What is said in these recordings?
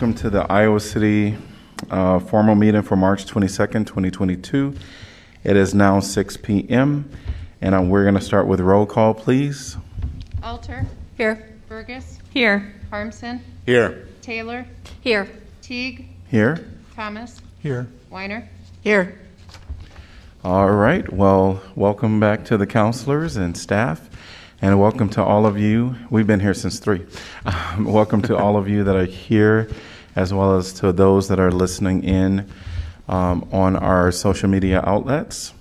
welcome to the Iowa City uh, formal meeting for March 22nd, 2022. It is now 6 p.m., and uh, we're going to start with roll call, please. Alter, Here. Bergus, Here. Harmsen, Here. Taylor, Here. Teague, Here. Thomas, Here. Weiner. Here. All right. Well, welcome back to the counselors and staff, and welcome to all of you. We've been here since three. Um, welcome to all of you that are here, as well as to those that are listening in um, on our social media outlets.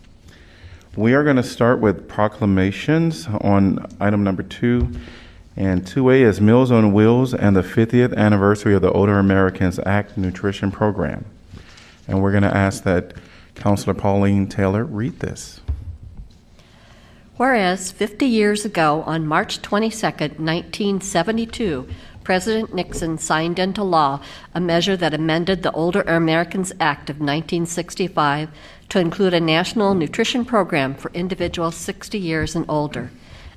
We are going to start with proclamations on item number two. And 2A is Meals on Wheels and the 50th anniversary of the Older Americans Act Nutrition Program. And we're going to ask that Councilor Pauline Taylor read this. Whereas 50 years ago, on March 22, 1972, President Nixon signed into law a measure that amended the Older Americans Act of 1965 to include a national nutrition program for individuals 60 years and older.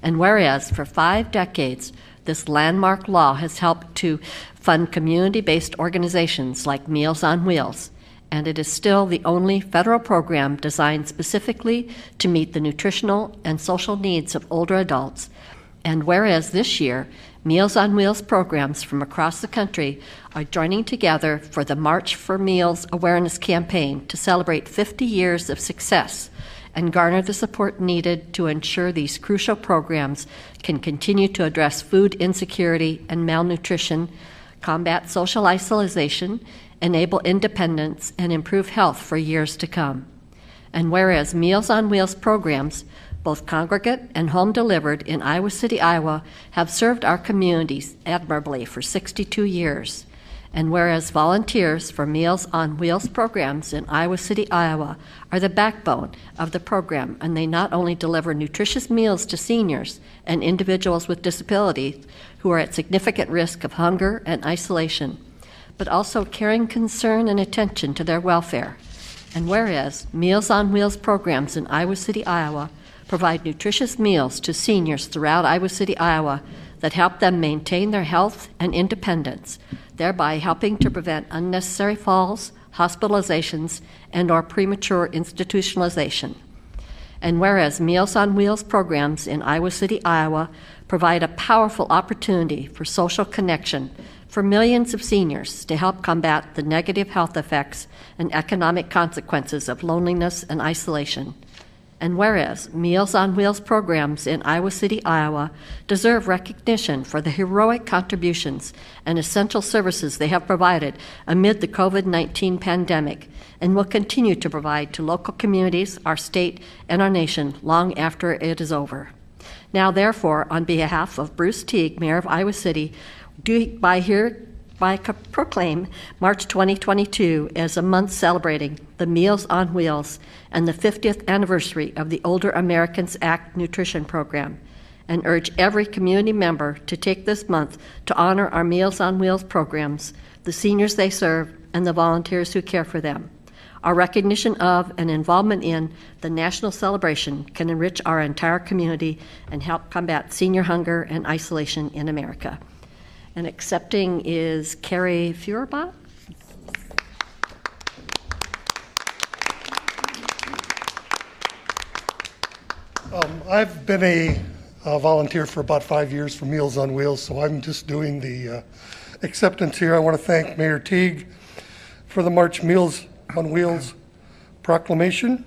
And whereas for five decades, this landmark law has helped to fund community based organizations like Meals on Wheels, and it is still the only federal program designed specifically to meet the nutritional and social needs of older adults. And whereas this year, Meals on Wheels programs from across the country are joining together for the March for Meals awareness campaign to celebrate 50 years of success and garner the support needed to ensure these crucial programs can continue to address food insecurity and malnutrition, combat social isolation, enable independence, and improve health for years to come. And whereas Meals on Wheels programs, both congregate and home delivered in Iowa City, Iowa, have served our communities admirably for 62 years. And whereas volunteers for Meals on Wheels programs in Iowa City, Iowa are the backbone of the program, and they not only deliver nutritious meals to seniors and individuals with disabilities who are at significant risk of hunger and isolation, but also caring concern and attention to their welfare. And whereas Meals on Wheels programs in Iowa City, Iowa provide nutritious meals to seniors throughout Iowa City, Iowa that help them maintain their health and independence, thereby helping to prevent unnecessary falls, hospitalizations, and or premature institutionalization. And whereas Meals on Wheels programs in Iowa City, Iowa provide a powerful opportunity for social connection for millions of seniors to help combat the negative health effects and economic consequences of loneliness and isolation. And whereas Meals on Wheels programs in Iowa City, Iowa deserve recognition for the heroic contributions and essential services they have provided amid the COVID 19 pandemic and will continue to provide to local communities, our state, and our nation long after it is over. Now, therefore, on behalf of Bruce Teague, Mayor of Iowa City, do by here by proclaim March 2022 as a month celebrating the Meals on Wheels and the 50th anniversary of the Older Americans Act Nutrition Program, and urge every community member to take this month to honor our Meals on Wheels programs, the seniors they serve, and the volunteers who care for them. Our recognition of and involvement in the national celebration can enrich our entire community and help combat senior hunger and isolation in America. And accepting is Carrie Feuerbach. Um, I've been a, a volunteer for about five years for Meals on Wheels, so I'm just doing the uh, acceptance here. I want to thank Mayor Teague for the March Meals on Wheels proclamation.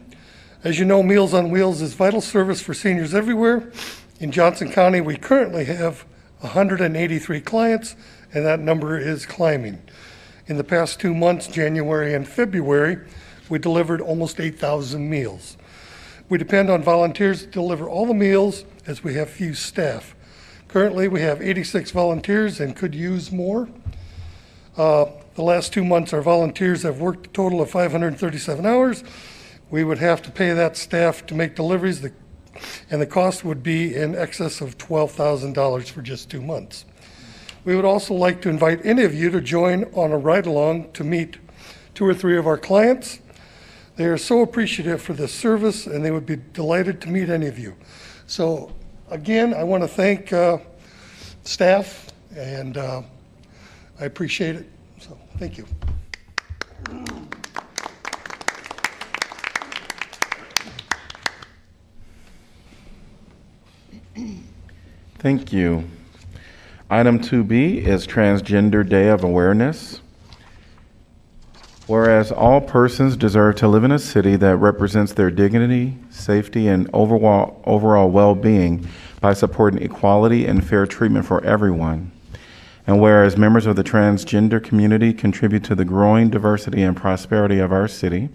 As you know, Meals on Wheels is vital service for seniors everywhere. In Johnson County, we currently have 183 clients, and that number is climbing. In the past two months, January and February, we delivered almost 8,000 meals. We depend on volunteers to deliver all the meals as we have few staff. Currently, we have 86 volunteers and could use more. Uh, the last two months, our volunteers have worked a total of 537 hours. We would have to pay that staff to make deliveries, and the cost would be in excess of $12,000 for just two months. We would also like to invite any of you to join on a ride along to meet two or three of our clients they are so appreciative for this service, and they would be delighted to meet any of you. So, again, I want to thank uh, staff, and uh, I appreciate it. So, thank you. Thank you. Item 2B is Transgender Day of Awareness. Whereas all persons deserve to live in a city that represents their dignity, safety, and overall, overall well being by supporting equality and fair treatment for everyone. And whereas members of the transgender community contribute to the growing diversity and prosperity of our city.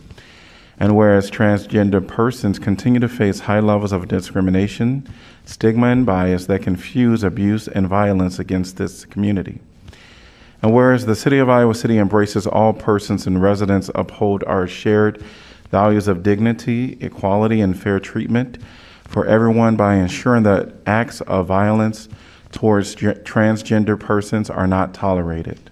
And whereas transgender persons continue to face high levels of discrimination, stigma, and bias that confuse abuse and violence against this community. And whereas the City of Iowa City embraces all persons and residents uphold our shared values of dignity, equality, and fair treatment for everyone by ensuring that acts of violence towards transgender persons are not tolerated.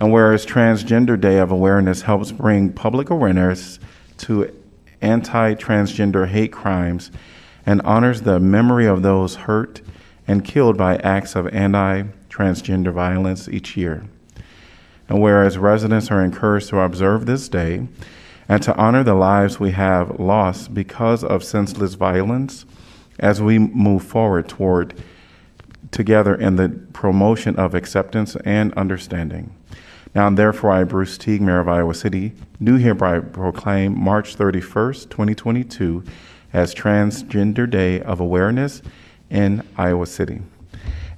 And whereas Transgender Day of Awareness helps bring public awareness to anti transgender hate crimes and honors the memory of those hurt and killed by acts of anti transgender violence each year. And whereas residents are encouraged to observe this day and to honor the lives we have lost because of senseless violence as we move forward toward together in the promotion of acceptance and understanding. Now, therefore, I, Bruce Teague, Mayor of Iowa City, do hereby proclaim March 31st, 2022, as Transgender Day of Awareness in Iowa City.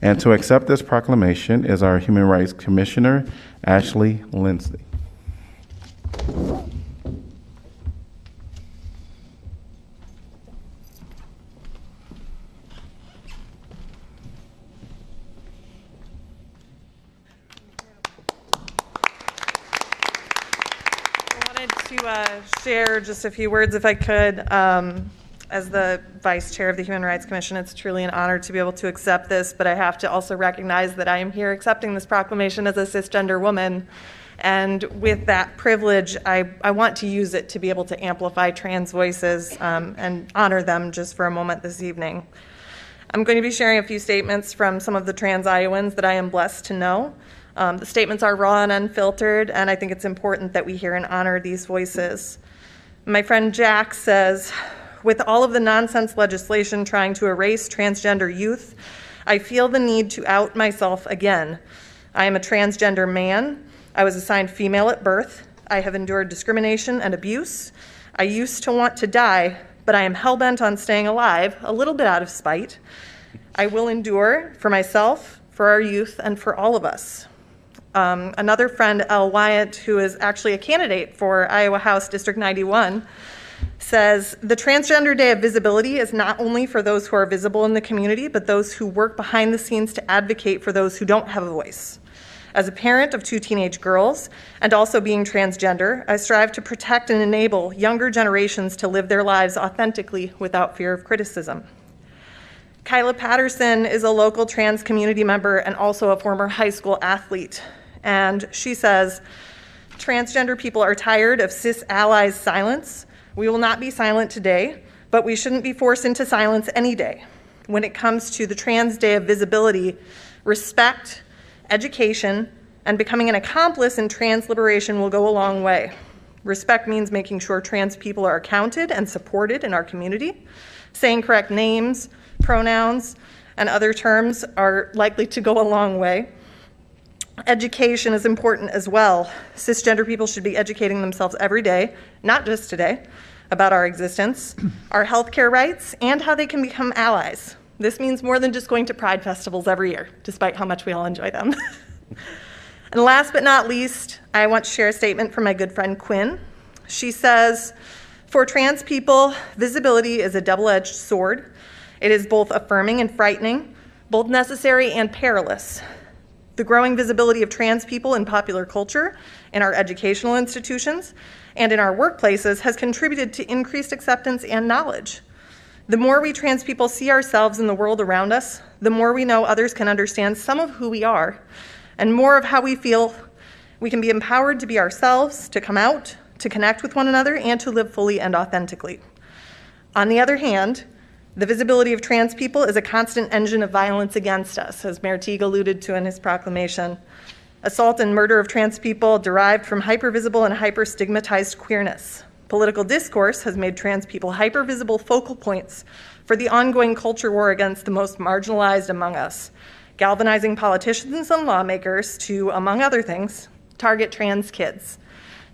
And to accept this proclamation is our Human Rights Commissioner, Ashley Lindsay. I wanted to uh, share just a few words, if I could. Um, As the Vice Chair of the Human Rights Commission, it's truly an honor to be able to accept this, but I have to also recognize that I am here accepting this proclamation as a cisgender woman. And with that privilege, I, I want to use it to be able to amplify trans voices um, and honor them just for a moment this evening. I'm going to be sharing a few statements from some of the trans Iowans that I am blessed to know. Um, the statements are raw and unfiltered, and I think it's important that we hear and honor these voices. My friend Jack says, with all of the nonsense legislation trying to erase transgender youth, I feel the need to out myself again. I am a transgender man. I was assigned female at birth. I have endured discrimination and abuse. I used to want to die, but I am hell bent on staying alive, a little bit out of spite. I will endure for myself, for our youth, and for all of us. Um, another friend, Elle Wyatt, who is actually a candidate for Iowa House District 91, says the Transgender Day of Visibility is not only for those who are visible in the community, but those who work behind the scenes to advocate for those who don't have a voice. As a parent of two teenage girls and also being transgender, I strive to protect and enable younger generations to live their lives authentically without fear of criticism. Kyla Patterson is a local trans community member and also a former high school athlete. And she says, transgender people are tired of cis allies' silence. We will not be silent today, but we shouldn't be forced into silence any day. When it comes to the Trans Day of Visibility, respect, education, and becoming an accomplice in trans liberation will go a long way. Respect means making sure trans people are counted and supported in our community. Saying correct names, pronouns, and other terms are likely to go a long way. Education is important as well. Cisgender people should be educating themselves every day, not just today, about our existence, our healthcare rights, and how they can become allies. This means more than just going to pride festivals every year, despite how much we all enjoy them. and last but not least, I want to share a statement from my good friend Quinn. She says, For trans people, visibility is a double edged sword. It is both affirming and frightening, both necessary and perilous. The growing visibility of trans people in popular culture, in our educational institutions, and in our workplaces has contributed to increased acceptance and knowledge. The more we trans people see ourselves in the world around us, the more we know others can understand some of who we are, and more of how we feel. We can be empowered to be ourselves, to come out, to connect with one another, and to live fully and authentically. On the other hand, the visibility of trans people is a constant engine of violence against us, as Mayor Teague alluded to in his proclamation. assault and murder of trans people derived from hypervisible and hyperstigmatized queerness. Political discourse has made trans people hypervisible focal points for the ongoing culture war against the most marginalized among us, galvanizing politicians and lawmakers to, among other things, target trans kids.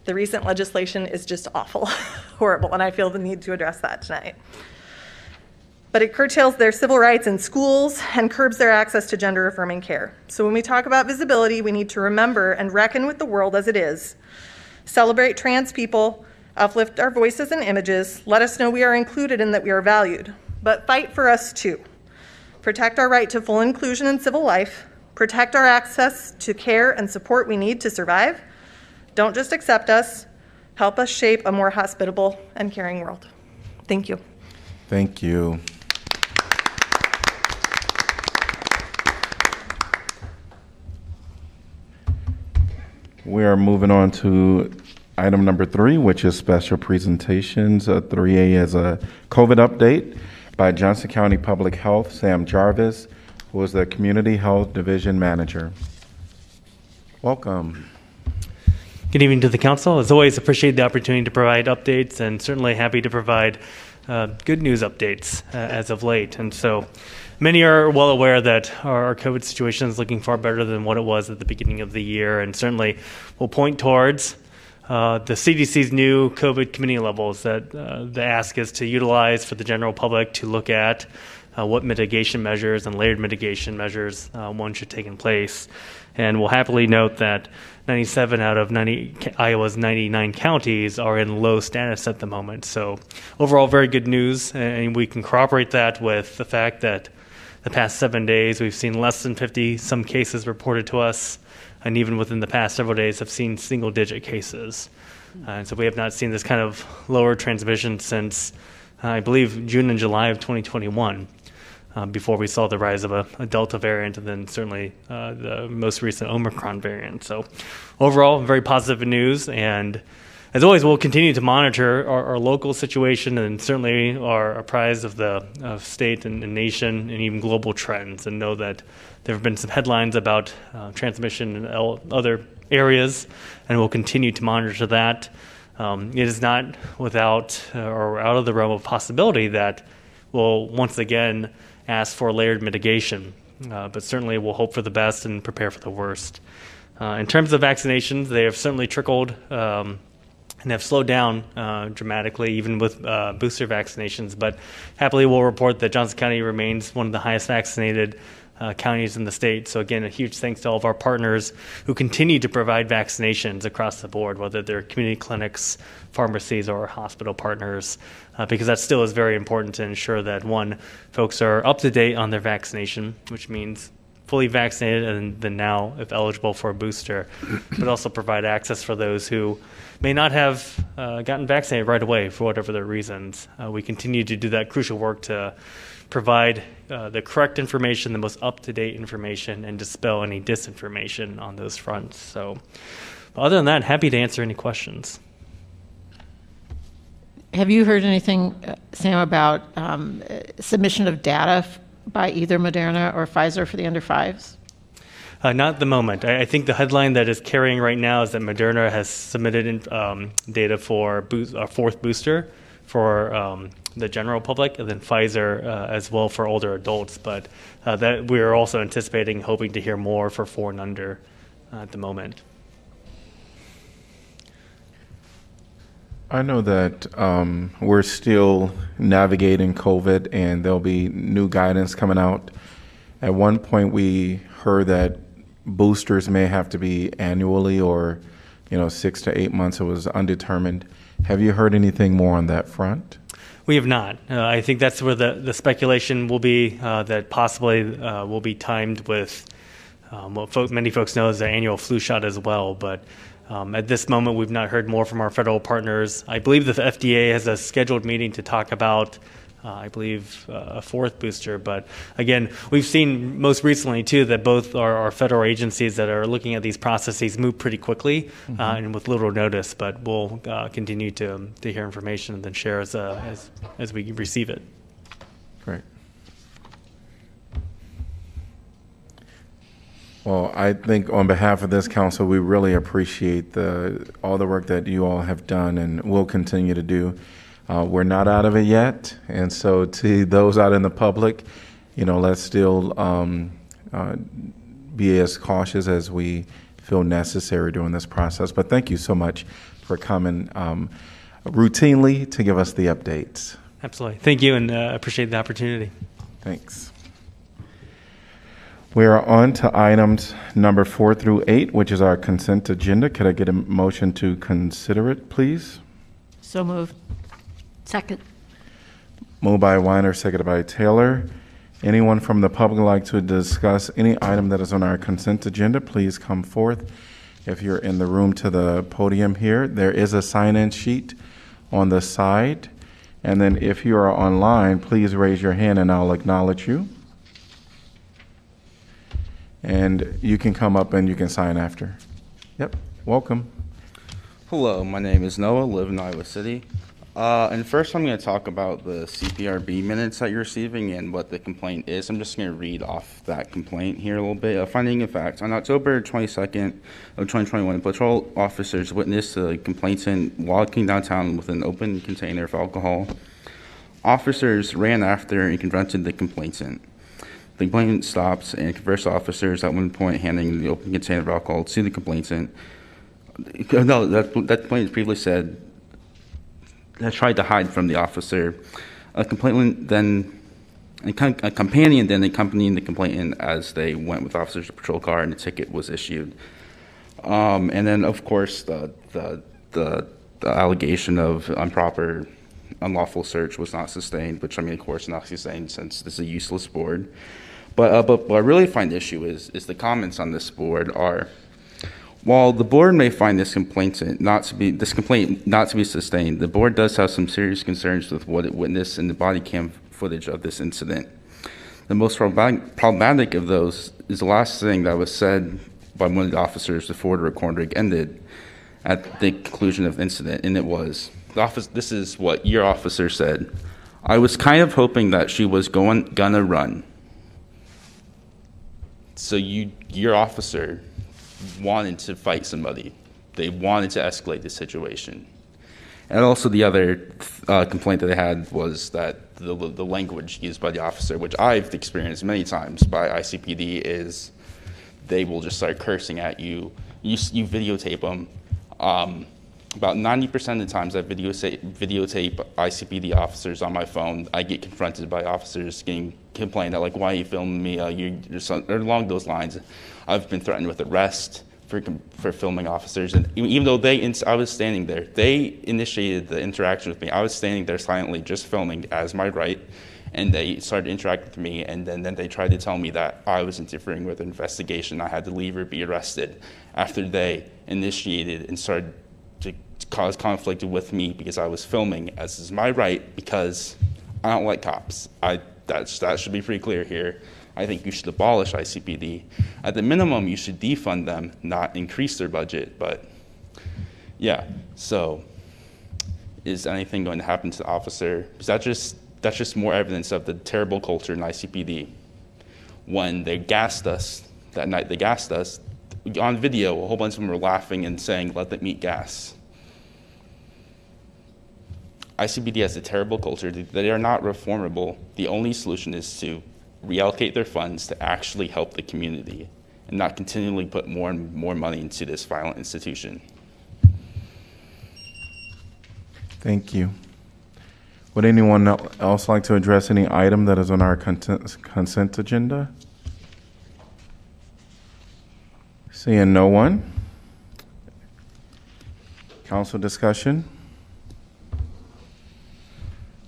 The recent legislation is just awful, horrible, and I feel the need to address that tonight. But it curtails their civil rights in schools and curbs their access to gender affirming care. So when we talk about visibility, we need to remember and reckon with the world as it is. Celebrate trans people, uplift our voices and images, let us know we are included and that we are valued. But fight for us too. Protect our right to full inclusion in civil life, protect our access to care and support we need to survive. Don't just accept us, help us shape a more hospitable and caring world. Thank you. Thank you. We are moving on to item number three, which is special presentations. Uh, 3A is a COVID update by Johnson County Public Health, Sam Jarvis, who is the Community Health Division Manager. Welcome. Good evening to the council. As always, appreciate the opportunity to provide updates and certainly happy to provide uh, good news updates uh, as of late. And so many are well aware that our, COVID situation is looking far better than what it was at the beginning of the year, and certainly will point towards uh, the CDC's new COVID community levels that uh, the ask is to utilize for the general public to look at uh, what mitigation measures and layered mitigation measures uh, one should take in place. And we'll happily note that 97 out of 90, Iowa's 99 counties are in low status at the moment. So, overall, very good news. And we can corroborate that with the fact that the past seven days we've seen less than 50 some cases reported to us. And even within the past several days, have seen single digit cases. Uh, and so, we have not seen this kind of lower transmission since, uh, I believe, June and July of 2021 um, before we saw the rise of a, a Delta variant and then certainly uh, the most recent Omicron variant. So, overall, very positive news. And as always, we'll continue to monitor our, our local situation and certainly are apprised of the of state and, and, nation and even global trends and know that there have been some headlines about uh, transmission in other areas, and we'll continue to monitor that. Um, it is not without uh, or out of the realm of possibility that we'll once again ask for layered mitigation. Uh, but certainly we'll hope for the best and prepare for the worst. Uh, in terms of vaccinations, they have certainly trickled um, and have slowed down uh, dramatically, even with uh, booster vaccinations. But happily, we'll report that Johnson County remains one of the highest vaccinated uh, counties in the state. So, again, a huge thanks to all of our partners who continue to provide vaccinations across the board, whether they're community clinics, pharmacies, or hospital partners, uh, because that still is very important to ensure that one, folks are up to date on their vaccination, which means fully vaccinated and then now, if eligible, for a booster, but also provide access for those who may not have uh, gotten vaccinated right away for whatever their reasons. Uh, we continue to do that crucial work to provide uh, the correct information, the most up to date information, and dispel any disinformation on those fronts. So, other than that, happy to answer any questions. Have you heard anything, uh, Sam, about um, submission of data by either Moderna or Pfizer for the under fives? Uh, not at the moment. I, I, think the headline that is carrying right now is that Moderna has submitted in, um, data for a fourth booster for um, the general public, and then Pfizer uh, as well for older adults. But uh, that we are also anticipating, hoping to hear more for four and under uh, at the moment. I know that um, we're still navigating COVID, and there'll be new guidance coming out. At one point, we heard that boosters may have to be annually or, you know, six to eight months. It was undetermined. Have you heard anything more on that front? We have not. Uh, I think that's where the, the speculation will be uh, that possibly uh, will be timed with um, what folk, many folks know is the annual flu shot as well. But um, at this moment, we've not heard more from our federal partners. I believe the FDA has a scheduled meeting to talk about uh, I believe, uh, a fourth booster. But again, we've seen most recently, too, that both our, our federal agencies that are looking at these processes move pretty quickly mm-hmm. uh, and with little notice. But we'll uh, continue to, to hear information and then share as, uh, as, as we receive it. Great. Well, I think on behalf of this council, we really appreciate the, all the work that you all have done and will continue to do. Uh, we're not out of it yet, and so to those out in the public, you know, let's still um, uh, be as cautious as we feel necessary during this process. But thank you so much for coming um, routinely to give us the updates. Absolutely. Thank you, and uh, appreciate the opportunity. Thanks. We are on to items number four through eight, which is our consent agenda. Could I get a motion to consider it, please? So moved. Second. Moved by Weiner, seconded by Taylor. Anyone from the public like to discuss any item that is on our consent agenda, please come forth. If you're in the room to the podium here, there is a sign-in sheet on the side. And then if you are online, please raise your hand and I'll acknowledge you. And you can come up and you can sign after. Yep, welcome. Hello, my name is Noah, live in Iowa City. Uh, and first, I'm going to talk about the CPRB minutes that you're receiving and what the complaint is. I'm just going to read off that complaint here a little bit. Finding of fact, on October 22nd of 2021, patrol officers witnessed a complainant walking downtown with an open container of alcohol. Officers ran after and confronted the complainant. The complainant stops and conversed officers at one point handing the open container of alcohol to the complainant. No, that, that complainant previously said tried to hide from the officer. A complainant then, a, companion then accompanying the complainant as they went with officers to patrol car, and a ticket was issued. Um, and then, of course, the, the the the allegation of improper, unlawful search was not sustained, which I mean, of course, not sustained since this is a useless board. But uh, but what I really find the issue is is the comments on this board are. While the board may find this complaint not to be this complaint not to be sustained, the board does have some serious concerns with what it witnessed in the body cam footage of this incident. The most problematic of those is the last thing that was said by one of the officers before the recording ended at the conclusion of the incident, and it was the office. This is what your officer said. I was kind of hoping that she was going gonna run. So you, your officer, wanted to fight somebody. They wanted to escalate the situation. And also, the other uh, complaint that I had was that the, the language used by the officer, which I've experienced many times by ICPD, is they will just start cursing at you. You, you videotape them. Um, about 90% of the times I videotape, ICPD officers on my phone, I get confronted by officers getting complained that, like, why are you filming me? Uh, you, you're so, or along those lines. I've been threatened with arrest for, for filming officers. And even though they, I was standing there, they initiated the interaction with me. I was standing there silently, just filming as my right. And they started interacting with me, and then, then they tried to tell me that I was interfering with an investigation. I had to leave or be arrested after they initiated and started to cause conflict with me because I was filming, as is my right, because I don't like cops. I, that's, that should be pretty clear here. I think you should abolish ICPD. At the minimum, you should defund them, not increase their budget. But yeah, so is anything going to happen to the officer? Is that just that's just more evidence of the terrible culture in ICPD. When they gassed us that night, they gassed us on video. A whole bunch of them were laughing and saying, "Let them eat gas." ICPD has a terrible culture. They are not reformable. The only solution is to reallocate their funds to actually help the community and not continually put more and more money into this violent institution. Thank you. Would anyone else like to address any item that is on our consent, consent agenda? Seeing no one. Council discussion.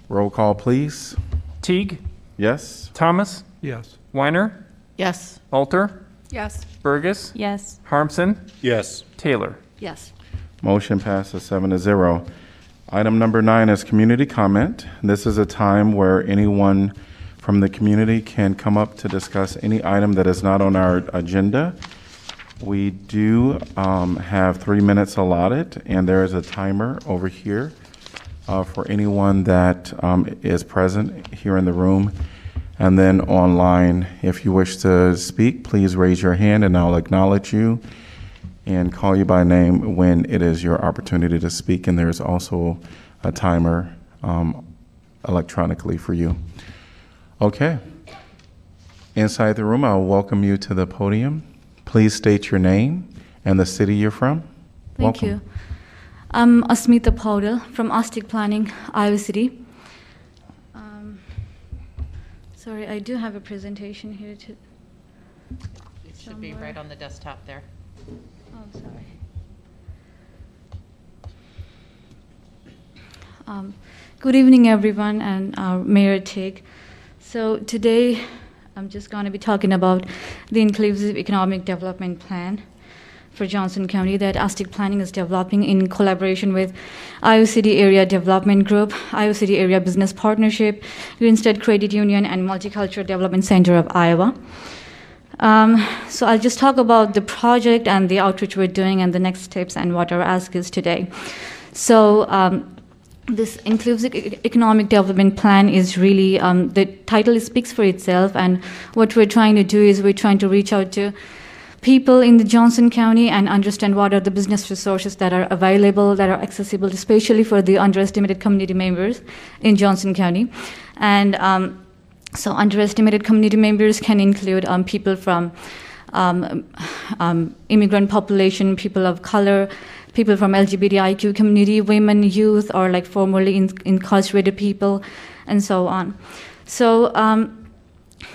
Roll call, please. Teague, Yes? Thomas, Yes. Weiner, Yes. Alter, Yes. Bergus, Yes. Harmsen, Yes. Taylor. Yes. Motion passes seven to zero. Item number nine is community comment. This is a time where anyone from the community can come up to discuss any item that is not on our agenda. We do um, have three minutes allotted, and there is a timer over here uh, for anyone that um, is present here in the room And then online, if you wish to speak, please raise your hand and I'll acknowledge you and call you by name when it is your opportunity to speak. And there's also a timer um, electronically for you. Okay. Inside the room, I'll welcome you to the podium. Please state your name and the city you're from. Thank Welcome. you. I'm Asmita Paudel from Astig Planning, Iowa City. Um, sorry, I do have a presentation here too. It should be right on the desktop there. Oh, sorry. Um, Good evening, everyone, and our Mayor Teague. So today, I'm just going to be talking about the Inclusive Economic Development Plan for Johnson County that Astig Planning is developing in collaboration with Iowa City Area Development Group, Iowa City Area Business Partnership, GreenState Credit Union, and Multicultural Development Center of Iowa. Um, so I'll just talk about the project and the outreach we're doing and the next steps and what our ask is today. So um, this inclusive economic development plan is really um, the title speaks for itself and what we're trying to do is we're trying to reach out to people in the johnson county and understand what are the business resources that are available that are accessible especially for the underestimated community members in johnson county and um, so underestimated community members can include um, people from um, um, immigrant population, people of color, people from LGBTIQ community, women, youth, or like formerly in- incarcerated people, and so on. So um,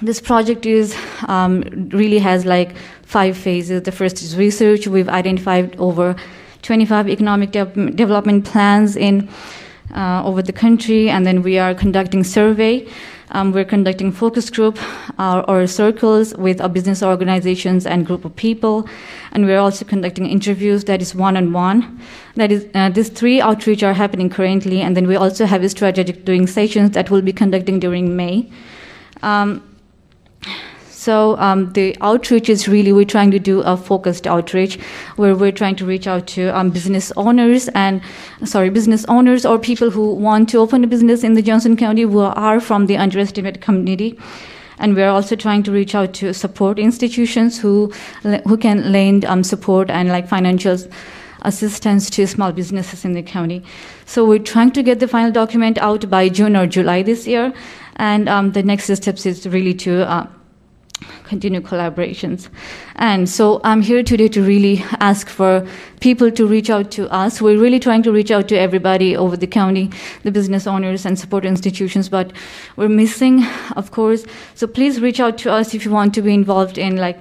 this project is um, really has like five phases. The first is research. We've identified over 25 economic de- development plans in uh, over the country, and then we are conducting survey. Um, we're conducting focus group uh, or circles with business organizations and group of people, and we're also conducting interviews that is one-on-one. That is, uh, these three outreach are happening currently, and then we also have a strategic doing sessions that we'll be conducting during May. Um, so um, the outreach is really we're trying to do a focused outreach where we're trying to reach out to um, business owners and sorry business owners or people who want to open a business in the Johnson County who are from the underestimated community. And we're also trying to reach out to support institutions who who can lend um, support and like financial assistance to small businesses in the county. So we're trying to get the final document out by June or July this year, and um, the next steps is really to uh, continue collaborations. And so I'm here today to really ask for people to reach out to us. We're really trying to reach out to everybody over the county, the business owners and support institutions, but we're missing, of course. So please reach out to us if you want to be involved in like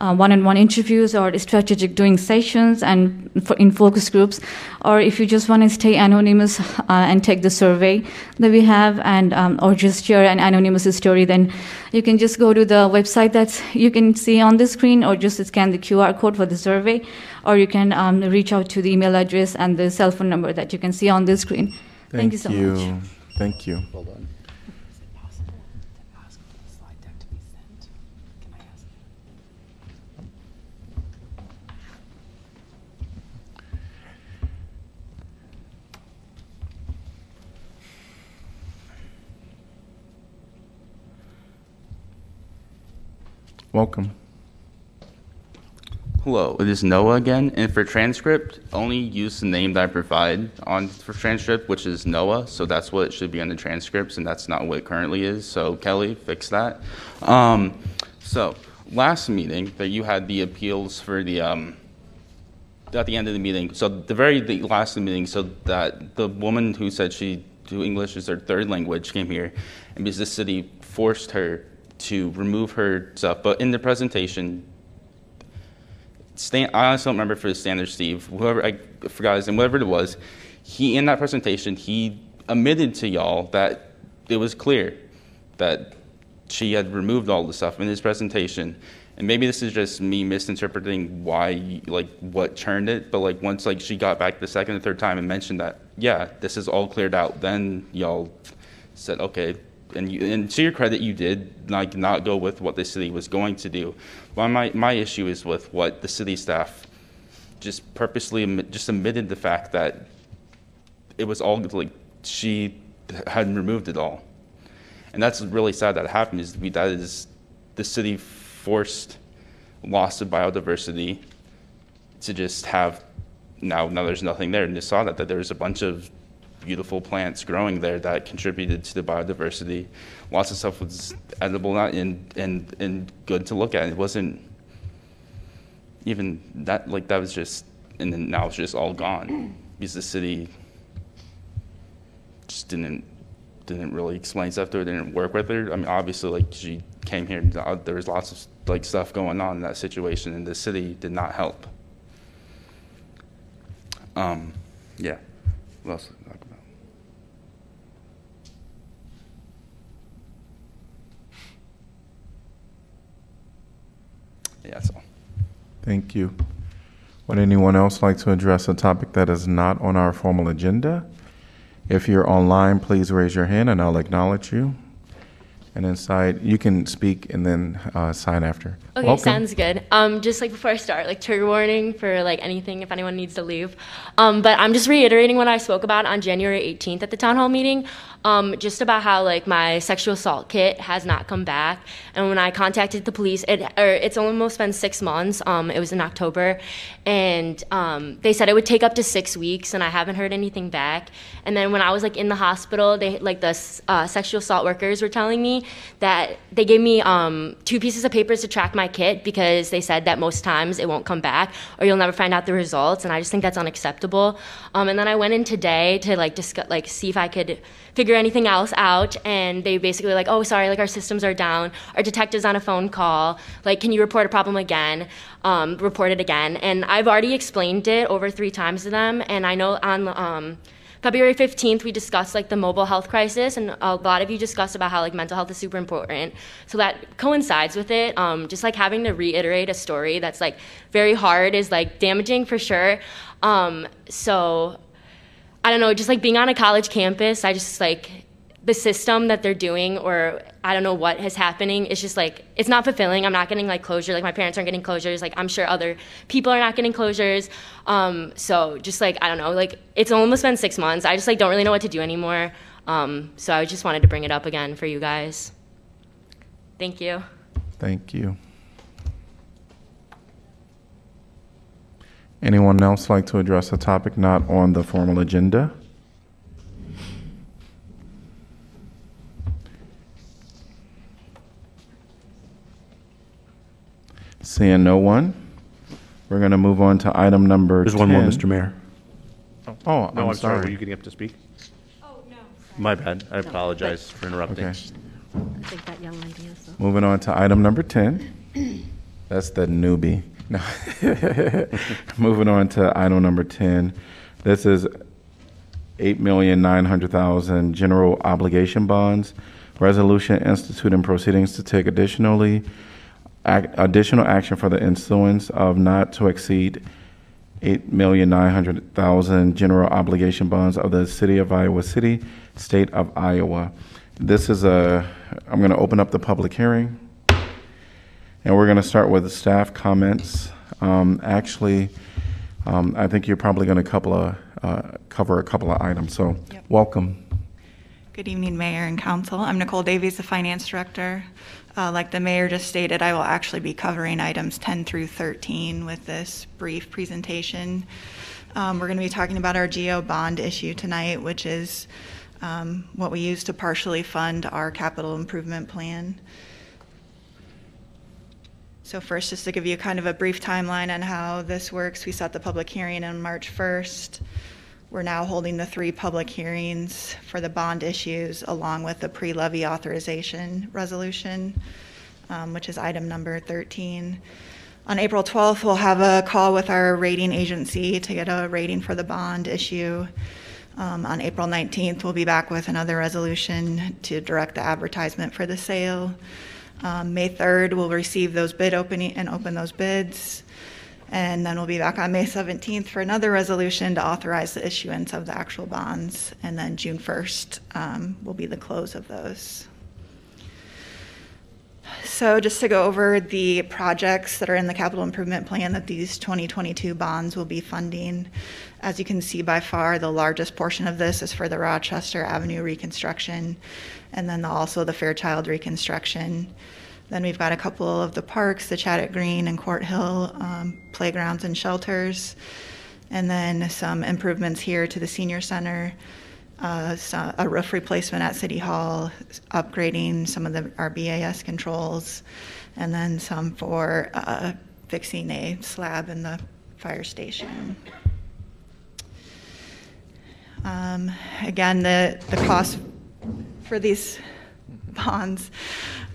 uh, one-on-one interviews or strategic doing sessions and for, in focus groups, or if you just want to stay anonymous uh, and take the survey that we have, and um, or just share an anonymous story, then you can just go to the website that you can see on the screen, or just scan the QR code for the survey, or you can um, reach out to the email address and the cell phone number that you can see on the screen. Thank, you so much. Thank you. Hold Welcome. Hello, it is Noah again, and for transcript, only use the name that I provide on for transcript, which is Noah. So that's what it should be on the transcripts, and that's not what it currently is. So Kelly, fix that. Um, so last meeting that you had the appeals for the um, at the end of the meeting. So the very the last of the meeting, so that the woman who said she who English is her third language came here, and because the city forced her to remove her stuff. But in the presentation, Stan, I honestly don't remember for the standard Steve, whoever I forgot his name, whatever it was. He in that presentation he admitted to y'all that it was clear that she had removed all the stuff in his presentation. And maybe this is just me misinterpreting why, like, what turned it. But like, once like she got back the second or third time and mentioned that, yeah, this is all cleared out. Then y'all said, okay, and you, and to your credit, you did like not go with what the city was going to do. But my my issue is with what the city staff just purposely just admitted the fact that it was all like she hadn't removed it all, And that's really sad that happened is that is, the city forced loss of biodiversity to just have, now, now there's nothing there. And you saw that, that there's a bunch of beautiful plants growing there that contributed to the biodiversity. Lots of stuff was edible and, and, and good to look at. It wasn't even that, like, that was just, and then now it's just all gone because the city just didn't didn't really explain stuff to her, didn't work with her. I mean, obviously, like she came here, there was lots of like stuff going on in that situation, and the city did not help. Um, yeah. What else to talk about? Yeah, that's all. Thank you. Would anyone else like to address a topic that is not on our formal agenda? If you're online, please raise your hand and I'll acknowledge you. And inside, you can speak and then uh, sign after. Okay, Welcome. sounds good. Um, just like before I start, like trigger warning for like anything if anyone needs to leave. Um, but I'm just reiterating what I spoke about on January 18th at the town hall meeting. Um, just about how like my sexual assault kit has not come back, and when I contacted the police, it or it's almost been six months. Um, it was in October, and um, they said it would take up to six weeks, and I haven't heard anything back. And then when I was like in the hospital, they like the uh, sexual assault workers were telling me that they gave me um, two pieces of papers to track my kit because they said that most times it won't come back or you'll never find out the results, and I just think that's unacceptable. Um, and then I went in today to like discuss, like see if I could figure anything else out, and they basically like, oh, sorry, like our systems are down, our detective's on a phone call, like can you report a problem again, um, report it again, and I've already explained it over three times to them, and I know on um, February 15th, we discussed like the mobile health crisis, and a lot of you discussed about how like mental health is super important. So that coincides with it. Um, just like having to reiterate a story that's like very hard is like damaging for sure. Um, so I don't know, just like being on a college campus, I just like the system that they're doing or I don't know what is happening. It's just like it's not fulfilling. I'm not getting like closure. Like my parents aren't getting closures. Like I'm sure other people are not getting closures. Um, so just like I don't know. Like it's almost been six months. I just like don't really know what to do anymore. Um, so I just wanted to bring it up again for you guys. Thank you. Thank you. Anyone else like to address a topic not on the formal agenda? Seeing no one, we're going to move on to item number There's one more, Mr. Mayor. Oh, No, I'm I'm sorry. Were sorry. you getting up to speak? Oh, no. sorry. My bad. I apologize for interrupting. Okay. I think that young lady is. Moving on to item number 10. That's the newbie. No. Moving on to item number 10. This is 8,900,000 general obligation bonds. Resolution instituting proceedings to take additionally, ac- additional action for the issuance of not to exceed 8,900,000 general obligation bonds of the city of Iowa City, state of Iowa. This is a, I'm going to open up the public hearing. And we're going to start with the staff comments. Um, Actually, um, I think you're probably going to couple of, uh, cover a couple of items, so Yep. welcome. Good evening, Mayor and Council. I'm Nicole Davies, the Finance Director. Uh, Like the Mayor just stated, I will actually be covering items 10 through 13 with this brief presentation. Um, We're going to be talking about our GO bond issue tonight, which is um, what we use to partially fund our capital improvement plan. So first, just to give you kind of a brief timeline on how this works, we set the public hearing on March 1st. We're now holding the three public hearings for the bond issues along with the pre-levy authorization resolution, um, which is item number 13. On April 12th, we'll have a call with our rating agency to get a rating for the bond issue. Um, On April 19th, we'll be back with another resolution to direct the advertisement for the sale. Um, May 3rd, we'll receive those bid opening and open those bids. And then we'll be back on May 17th for another resolution to authorize the issuance of the actual bonds. And then June 1st um, will be the close of those. So just to go over the projects that are in the capital improvement plan that these 2022 bonds will be funding. As you can see, by far, the largest portion of this is for the Rochester Avenue reconstruction, and then also the Fairchild reconstruction. Then we've got a couple of the parks, the Chadek Green and Court Hill um, playgrounds and shelters, and then some improvements here to the senior center, uh, a roof replacement at City Hall, upgrading some of the, our BAS controls, and then some for uh, fixing a slab in the fire station. Um, Again, the, the cost for these bonds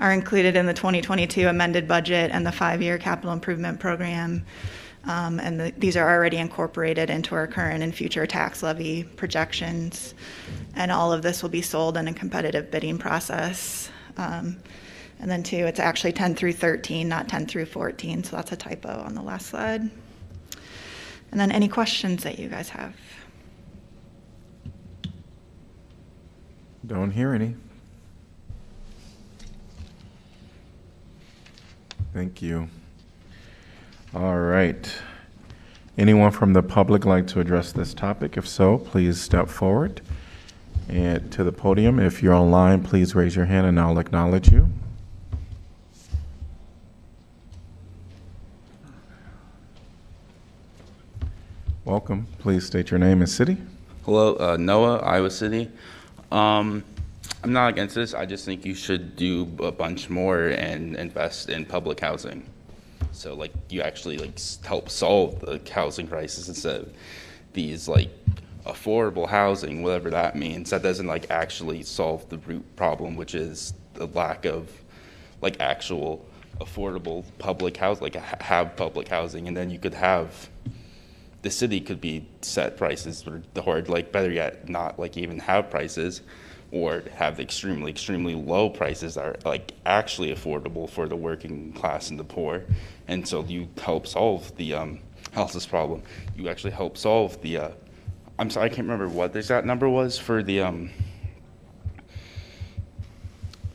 are included in the 2022 amended budget and the five-year capital improvement program. Um, And the- these are already incorporated into our current and future tax levy projections. And all of this will be sold in a competitive bidding process. Um, And then two, it's actually 10 through 13, not 10 through 14, so that's a typo on the last slide. And then any questions that you guys have? Don't hear any. Thank you. All right. Anyone from the public like to address this topic? If so, please step forward and to the podium. If you're online, please raise your hand and I'll acknowledge you. Welcome. Please state your name and city. Hello, uh, Noah, Iowa City. Um, I'm not against this. I just think you should do a bunch more and invest in public housing. So, like, you actually like help solve the housing crisis instead of these like affordable housing, whatever that means. That doesn't like actually solve the root problem, which is the lack of like actual affordable public house, like have public housing, and then you could have the city could be set prices or the hard like better yet not like even have prices or have extremely extremely low prices that are like actually affordable for the working class and the poor. And so you help solve the um problem. You actually help solve the uh i'm sorry i can't remember what the exact number was for the um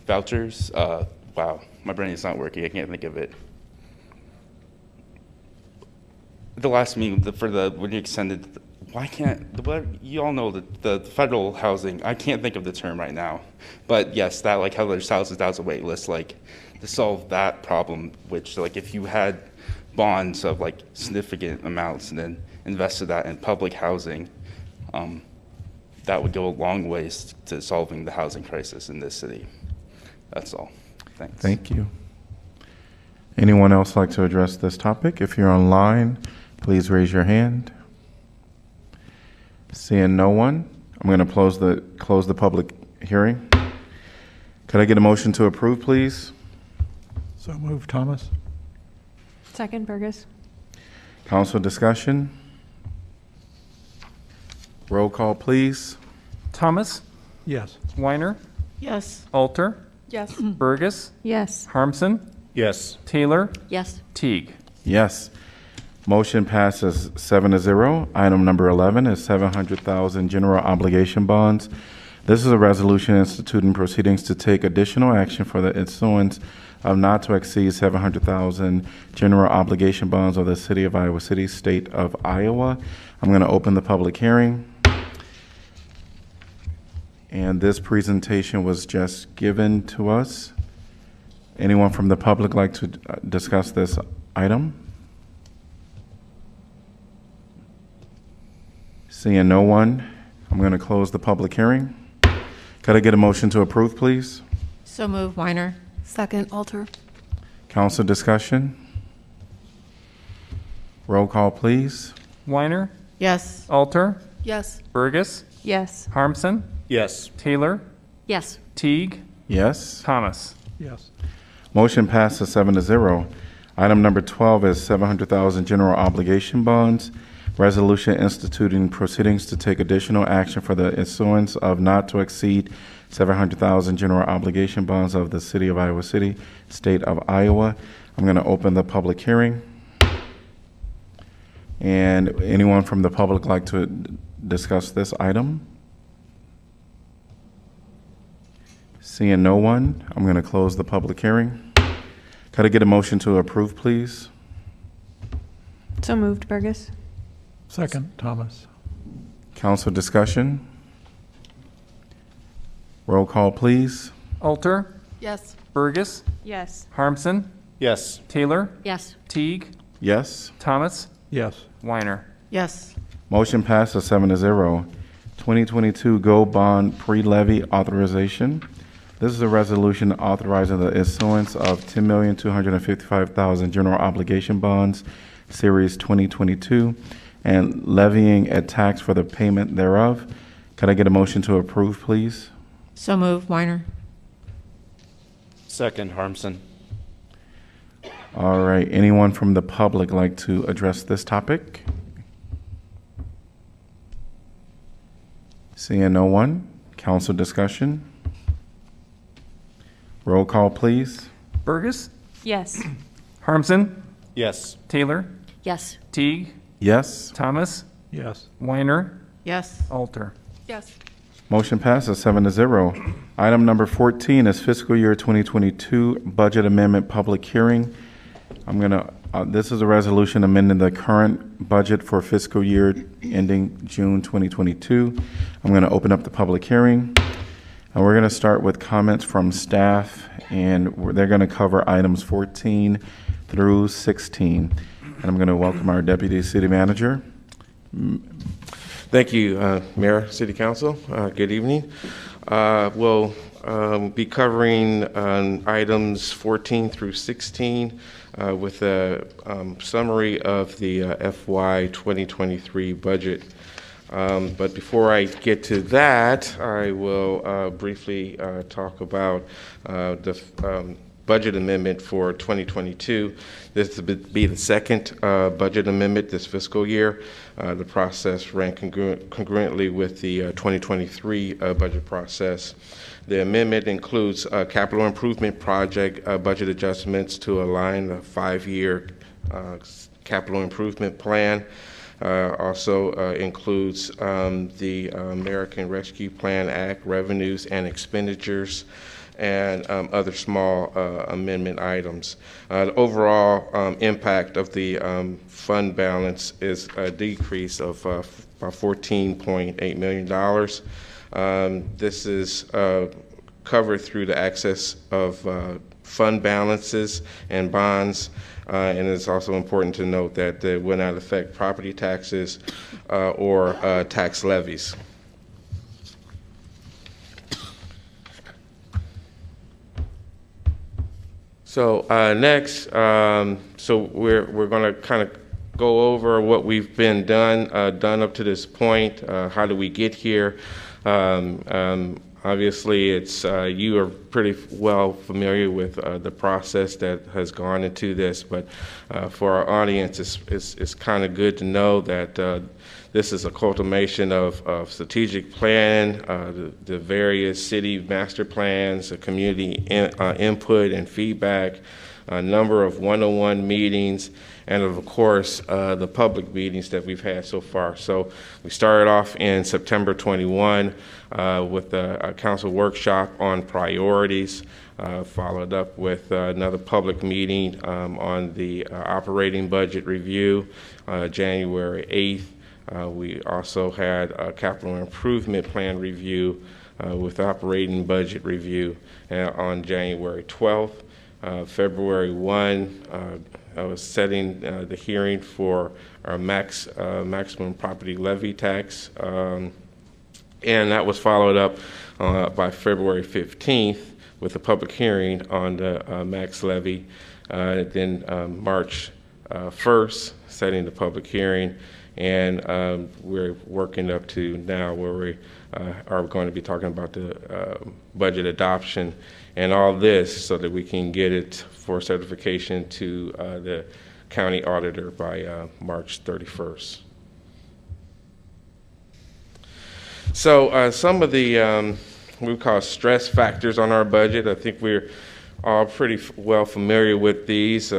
vouchers. Uh wow my brain is not working. I can't think of it the last meeting the, for the when you extended why can't the you all know the, the federal housing i can't think of the term right now but yes that like how there's thousands thousands wait list like to solve that problem which like if you had bonds of like significant amounts and then invested that in public housing um, that would go a long ways to solving the housing crisis in this city that's all thanks Thank you. Anyone else like to address this topic? If you're online, please raise your hand. Seeing no one, I'm going to close the, close the public hearing. Could I get a motion to approve, please? So move, Thomas. Second, Bergus. Council discussion? Roll call, please. Thomas, Yes. Weiner, Yes. Alter, Yes. Bergus, Yes. Harmsen, Yes. Taylor, Yes. Teague. Yes. Motion passes seven to zero. Item number 11 is 700,000 general obligation bonds. This is a resolution instituting proceedings to take additional action for the issuance of not to exceed 700,000 general obligation bonds of the City of Iowa City, State of Iowa. I'm going to open the public hearing. And this presentation was just given to us. Anyone from the public like to uh, discuss this item? Seeing no one, I'm going to close the public hearing. Could I get a motion to approve, please? So move, Weiner. Second, Alter. Council discussion? Roll call, please. Weiner, Yes. Alter, Yes. Bergus, Yes. Harmsen, Yes. Taylor, Yes. Teague, Yes. Thomas. Yes. Motion passes seven to zero. Item number 12 is 700,000 general obligation bonds. Resolution instituting proceedings to take additional action for the issuance of not to exceed 700,000 general obligation bonds of the City of Iowa City, State of Iowa. I'm going to open the public hearing. And anyone from the public like to discuss this item? Seeing no one, I'm going to close the public hearing. Could I get a motion to approve, please? So moved, Bergus. Second, Thomas. Council discussion? Roll call, please. Alter, Yes. Bergus, Yes. Harmsen, Yes. Taylor, Yes. Teague, Yes. Thomas, Yes. Weiner. Yes. Motion passes seven to zero. 2022 GO Bond Pre-Levy Authorization. This is a resolution authorizing the issuance of 10255000 general obligation bonds, Series 2022, and levying a tax for the payment thereof. Could I get a motion to approve, please? So move, Weiner. Second, Harmsen. All right, anyone from the public like to address this topic? Seeing no one, council discussion? Roll call, please. Bergus, Yes. Harmsen, Yes. Taylor, Yes. Teague, Yes, Thomas, Yes. Weiner, Yes. Alter. Yes. motion passes seven to zero. Item number 14 is fiscal year 2022 budget amendment public hearing. I'm going to, uh, this is a resolution amending the current budget for fiscal year ending June 2022. I'm going to open up the public hearing. And we're going to start with comments from staff, and we're- they're going to cover items 14 through 16. And I'm going to welcome our deputy city manager. Thank you, uh, Mayor, City Council. Uh, Good evening. Uh, We'll um, be covering um, items 14 through 16 uh, with a um, summary of the uh, FY 2023 budget. Um, But before I get to that, I will uh, briefly uh, talk about uh, the um, budget amendment for 2022. This will be the second uh, budget amendment this fiscal year. Uh, The process ran congru- congruently with the uh, 2023 uh, budget process. The amendment includes capital improvement project uh, budget adjustments to align the five-year capital improvement plan. Uh, Also uh, includes um, the American Rescue Plan Act revenues and expenditures and um, other small uh, amendment items. Uh, The overall um, impact of the um, fund balance is a decrease of uh, about $14.8 million. Um, This is uh, covered through the access of uh, fund balances and bonds. Uh, And it's also important to note that it will not affect property taxes uh, or uh, tax levies. So uh, next, um, so we're, we're going to kind of go over what we've been done, uh, done up to this point. Uh, how do we get here? Um, um, obviously, it's uh, you are pretty well familiar with uh, the process that has gone into this, but uh, for our audience, it's, it's, it's kind of good to know that this is a culmination of, of strategic plan, uh, the, the various city master plans, the community in, uh, input and feedback, a number of one-on-one meetings, and of course, uh, the public meetings that we've had so far. So we started off in September 21 uh, with a, a council workshop on priorities, uh, followed up with uh, another public meeting um, on the uh, operating budget review, uh, January 8th. Uh, We also had a capital improvement plan review uh, with operating budget review uh, on January 12th. Uh, February 1, uh, I was setting the hearing for our max, maximum property levy tax. um, And that was followed up uh, by February 15th with a public hearing on the uh, max levy. Uh, Then March uh, 1st, setting the public hearing. And um, we're working up to now where we uh, are going to be talking about the uh, budget adoption and all this so that we can get it for certification to uh, the county auditor by uh, March 31st. So uh, some of the um, we call stress factors on our budget. I think we're all pretty f- well familiar with these.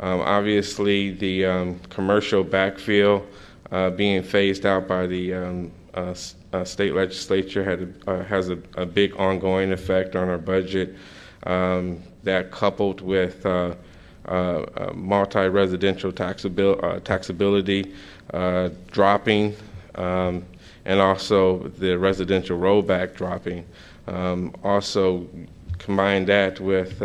Um, obviously, the um, commercial backfill uh, being phased out by the um, uh, uh, state legislature had uh, has a, a big ongoing effect on our budget. Um, that coupled with uh, uh, multi-residential taxabil- taxability dropping, um, and also the residential rollback dropping. Um, also, combine that with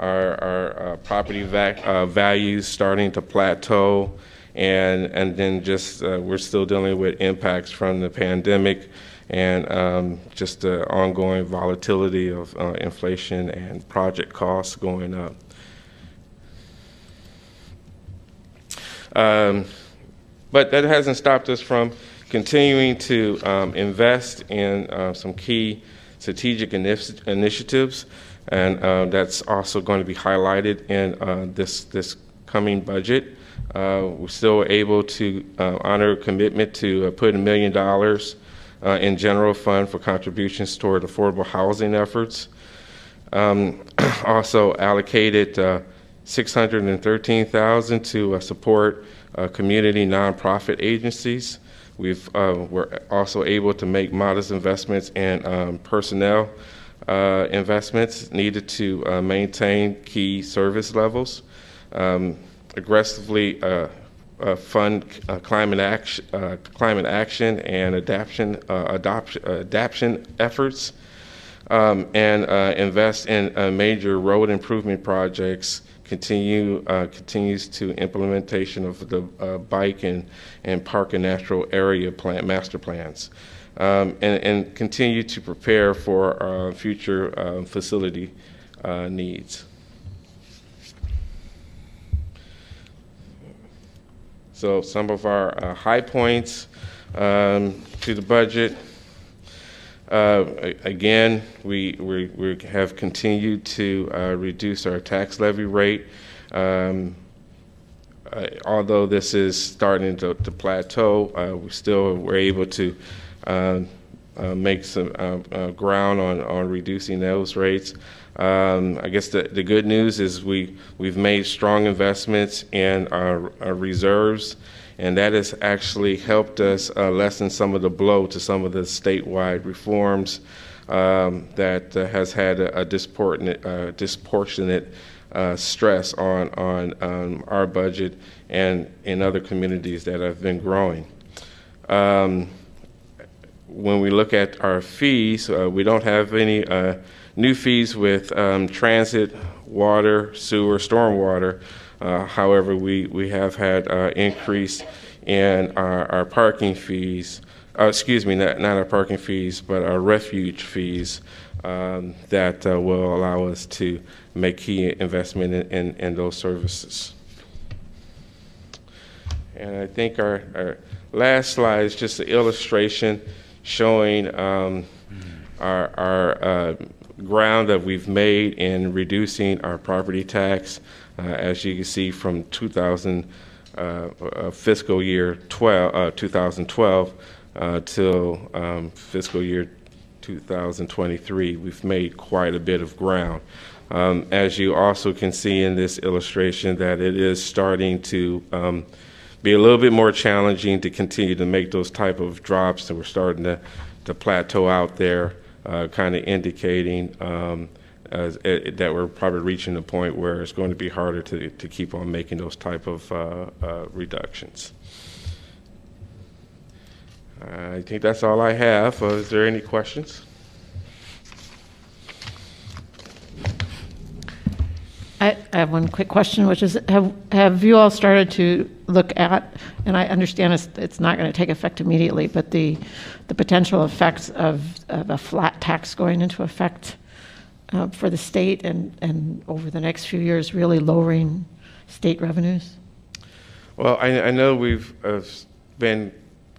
our, our uh, property uh, values starting to plateau, and and then just uh, we're still dealing with impacts from the pandemic and um, just the ongoing volatility of uh, inflation and project costs going up. Um, but that hasn't stopped us from continuing to um, invest in uh, some key strategic initi- initiatives, and uh, that's also going to be highlighted in uh, this this coming budget. Uh, we're still able to uh, honor a commitment to uh, put a million dollars in general fund for contributions toward affordable housing efforts. Um, also allocated uh, 613,000 to support community nonprofit agencies. We've uh, we're also able to make modest investments in um, personnel uh, investments needed to uh, maintain key service levels. Um, aggressively uh, uh, fund uh, climate action, climate action and adaptation, uh, adoption, adaption efforts, um, and invest in major road improvement projects. Continue uh, continues to implementation of the uh, bike and and park and natural area plan master plans, um, and and continue to prepare for uh, future uh, facility uh, needs. So some of our uh, high points um, to the budget. Again, we, we, we have continued to reduce our tax levy rate. Um, although this is starting to, to plateau, we still were able to make some uh, uh, ground on, on reducing those rates. Um, I guess the, the good news is we, we've made strong investments in our, our reserves, and that has actually helped us uh, lessen some of the blow to some of the statewide reforms um, that uh, has had a, a disproportionate, uh, disproportionate uh, stress on, on um, our budget and in other communities that have been growing. Um, when we look at our fees, uh, we don't have any uh, new fees with um, transit, water, sewer, stormwater. Uh, however, we, we have had uh, increase in our, our parking fees. Uh, excuse me, not, not our parking fees, but our refuge fees um, that uh, will allow us to make key investment in, in, in those services. And I think our, our last slide is just an illustration showing um, our, our uh, ground that we've made in reducing our property tax. Uh, as you can see from 2000 uh, uh, fiscal year 12, uh, 2012 uh, till um, fiscal year 2023, we've made quite a bit of ground. Um, as you also can see in this illustration, that it is starting to um, be a little bit more challenging to continue to make those type of drops, and we're starting to, to plateau out there, uh, kind of indicating um, as, eh, that we're probably reaching a point where it's going to be harder to, to keep on making those type of uh, uh, reductions. I think that's all I have. Uh, is there any questions? I, I have one quick question, which is, have, have you all started to look at, and I understand it's, it's not going to take effect immediately, but the, the potential effects of, of a flat tax going into effect uh, for the state and, and over the next few years, really lowering state revenues? Well, I, I know we've uh, been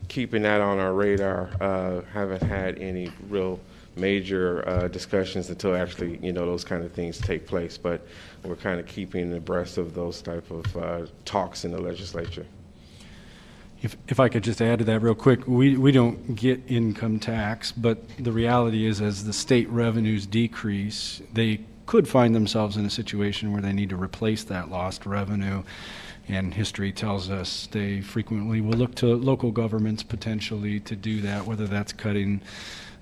keeping that on our radar. Uh, haven't had any real major uh, discussions until actually, you know, those kind of things take place. But we're kind of keeping abreast of those type of uh, talks in the legislature. If, if I could just add to that real quick, we, we don't get income tax, but the reality is as the state revenues decrease, they could find themselves in a situation where they need to replace that lost revenue. And history tells us they frequently will look to local governments potentially to do that, whether that's cutting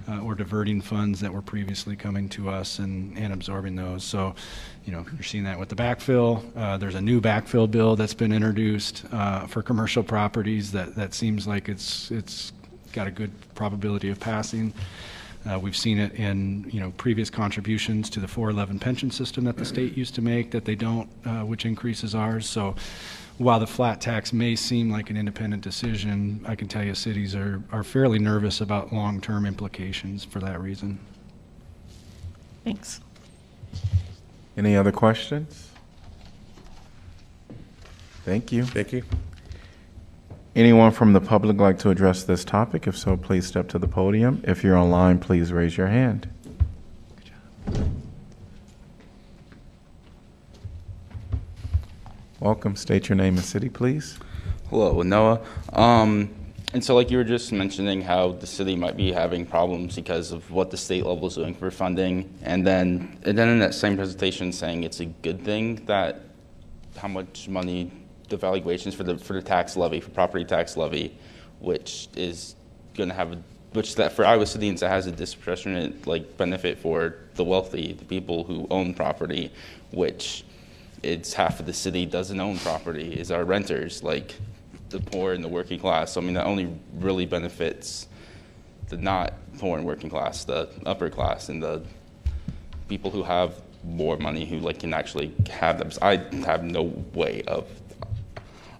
uh, or diverting funds that were previously coming to us and, and absorbing those. So, you know, you're seeing that with the backfill. Uh, there's a new backfill bill that's been introduced uh, for commercial properties that, that seems like it's, it's got a good probability of passing. Uh, We've seen it in, you know, previous contributions to the 411 pension system that the state used to make that they don't, uh, which increases ours. So while the flat tax may seem like an independent decision, I can tell you cities are, are fairly nervous about long-term implications for that reason. Thanks. Any other questions? Thank you. Thank you. Anyone from the public like to address this topic? If so, please step to the podium. If you're online, please raise your hand. Welcome. State your name and city, please. Hello, Noah. Um, and so, like you were just mentioning, how the city might be having problems because of what the state level is doing for funding, and then and then in that same presentation, saying it's a good thing that how much money the valuations for the for the tax levy for property tax levy, which is going to have a which that for Iowa Cityans that has a disproportionate like benefit for the wealthy, the people who own property, which it's half of the city doesn't own property is our renters. Like the poor and the working class. So i mean that only really benefits the not poor and working class the upper class and the people who have more money who like can actually have them. I have no way of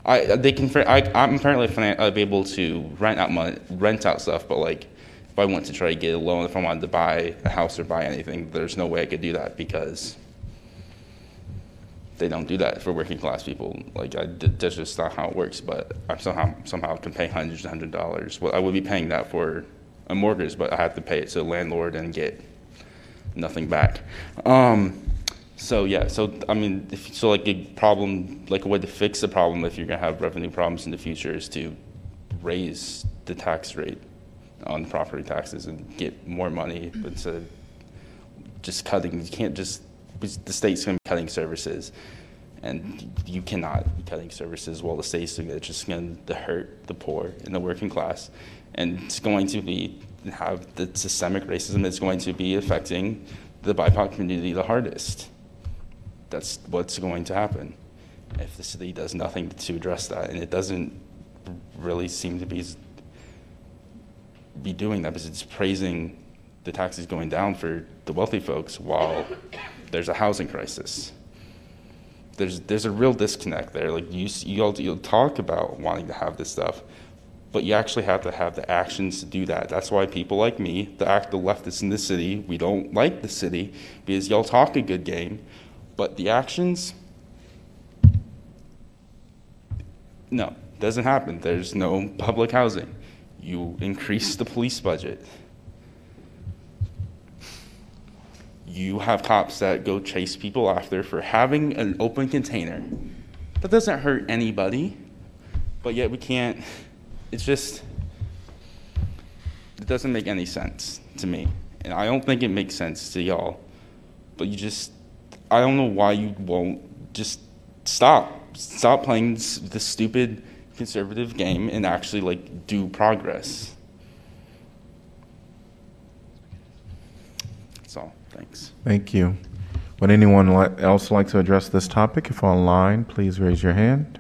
i they can I, i'm apparently finan- uh, able to rent out money rent out stuff but like if i went to try to get a loan if i wanted to buy a house or buy anything there's no way i could do that because they don't do that for working class people. Like I, that's just not how it works. But I somehow somehow can pay hundreds and hundred dollars. Well, I would be paying that for a mortgage, but I have to pay it to the landlord and get nothing back. Um, so yeah, so I mean, if, so like a problem, like a way to fix the problem if you're gonna have revenue problems in the future is to raise the tax rate on property taxes and get more money instead of just cutting. You can't just the state's going to be cutting services, and you cannot be cutting services while the state's doing it. It's just going to hurt the poor and the working class, and it's going to be have the systemic racism that's going to be affecting the BIPOC community the hardest. That's what's going to happen if the city does nothing to address that, and it doesn't really seem to be be doing that because it's praising the taxes going down for the wealthy folks while there's a housing crisis. There's there's a real disconnect there. Like you you'll you'll talk about wanting to have this stuff, but you actually have to have the actions to do that. That's why people like me, the act the leftists in the city, we don't like the city because y'all talk a good game, but the actions no, doesn't happen. There's no public housing. You increase the police budget. You have cops that go chase people after for having an open container. That doesn't hurt anybody, but yet we can't. It's just, it doesn't make any sense to me. And I don't think it makes sense to y'all. But you just, I don't know why you won't just stop. Stop playing this, this stupid conservative game and actually like do progress. That's all. Thanks. Thank you. Would anyone else like to address this topic? If online, please raise your hand.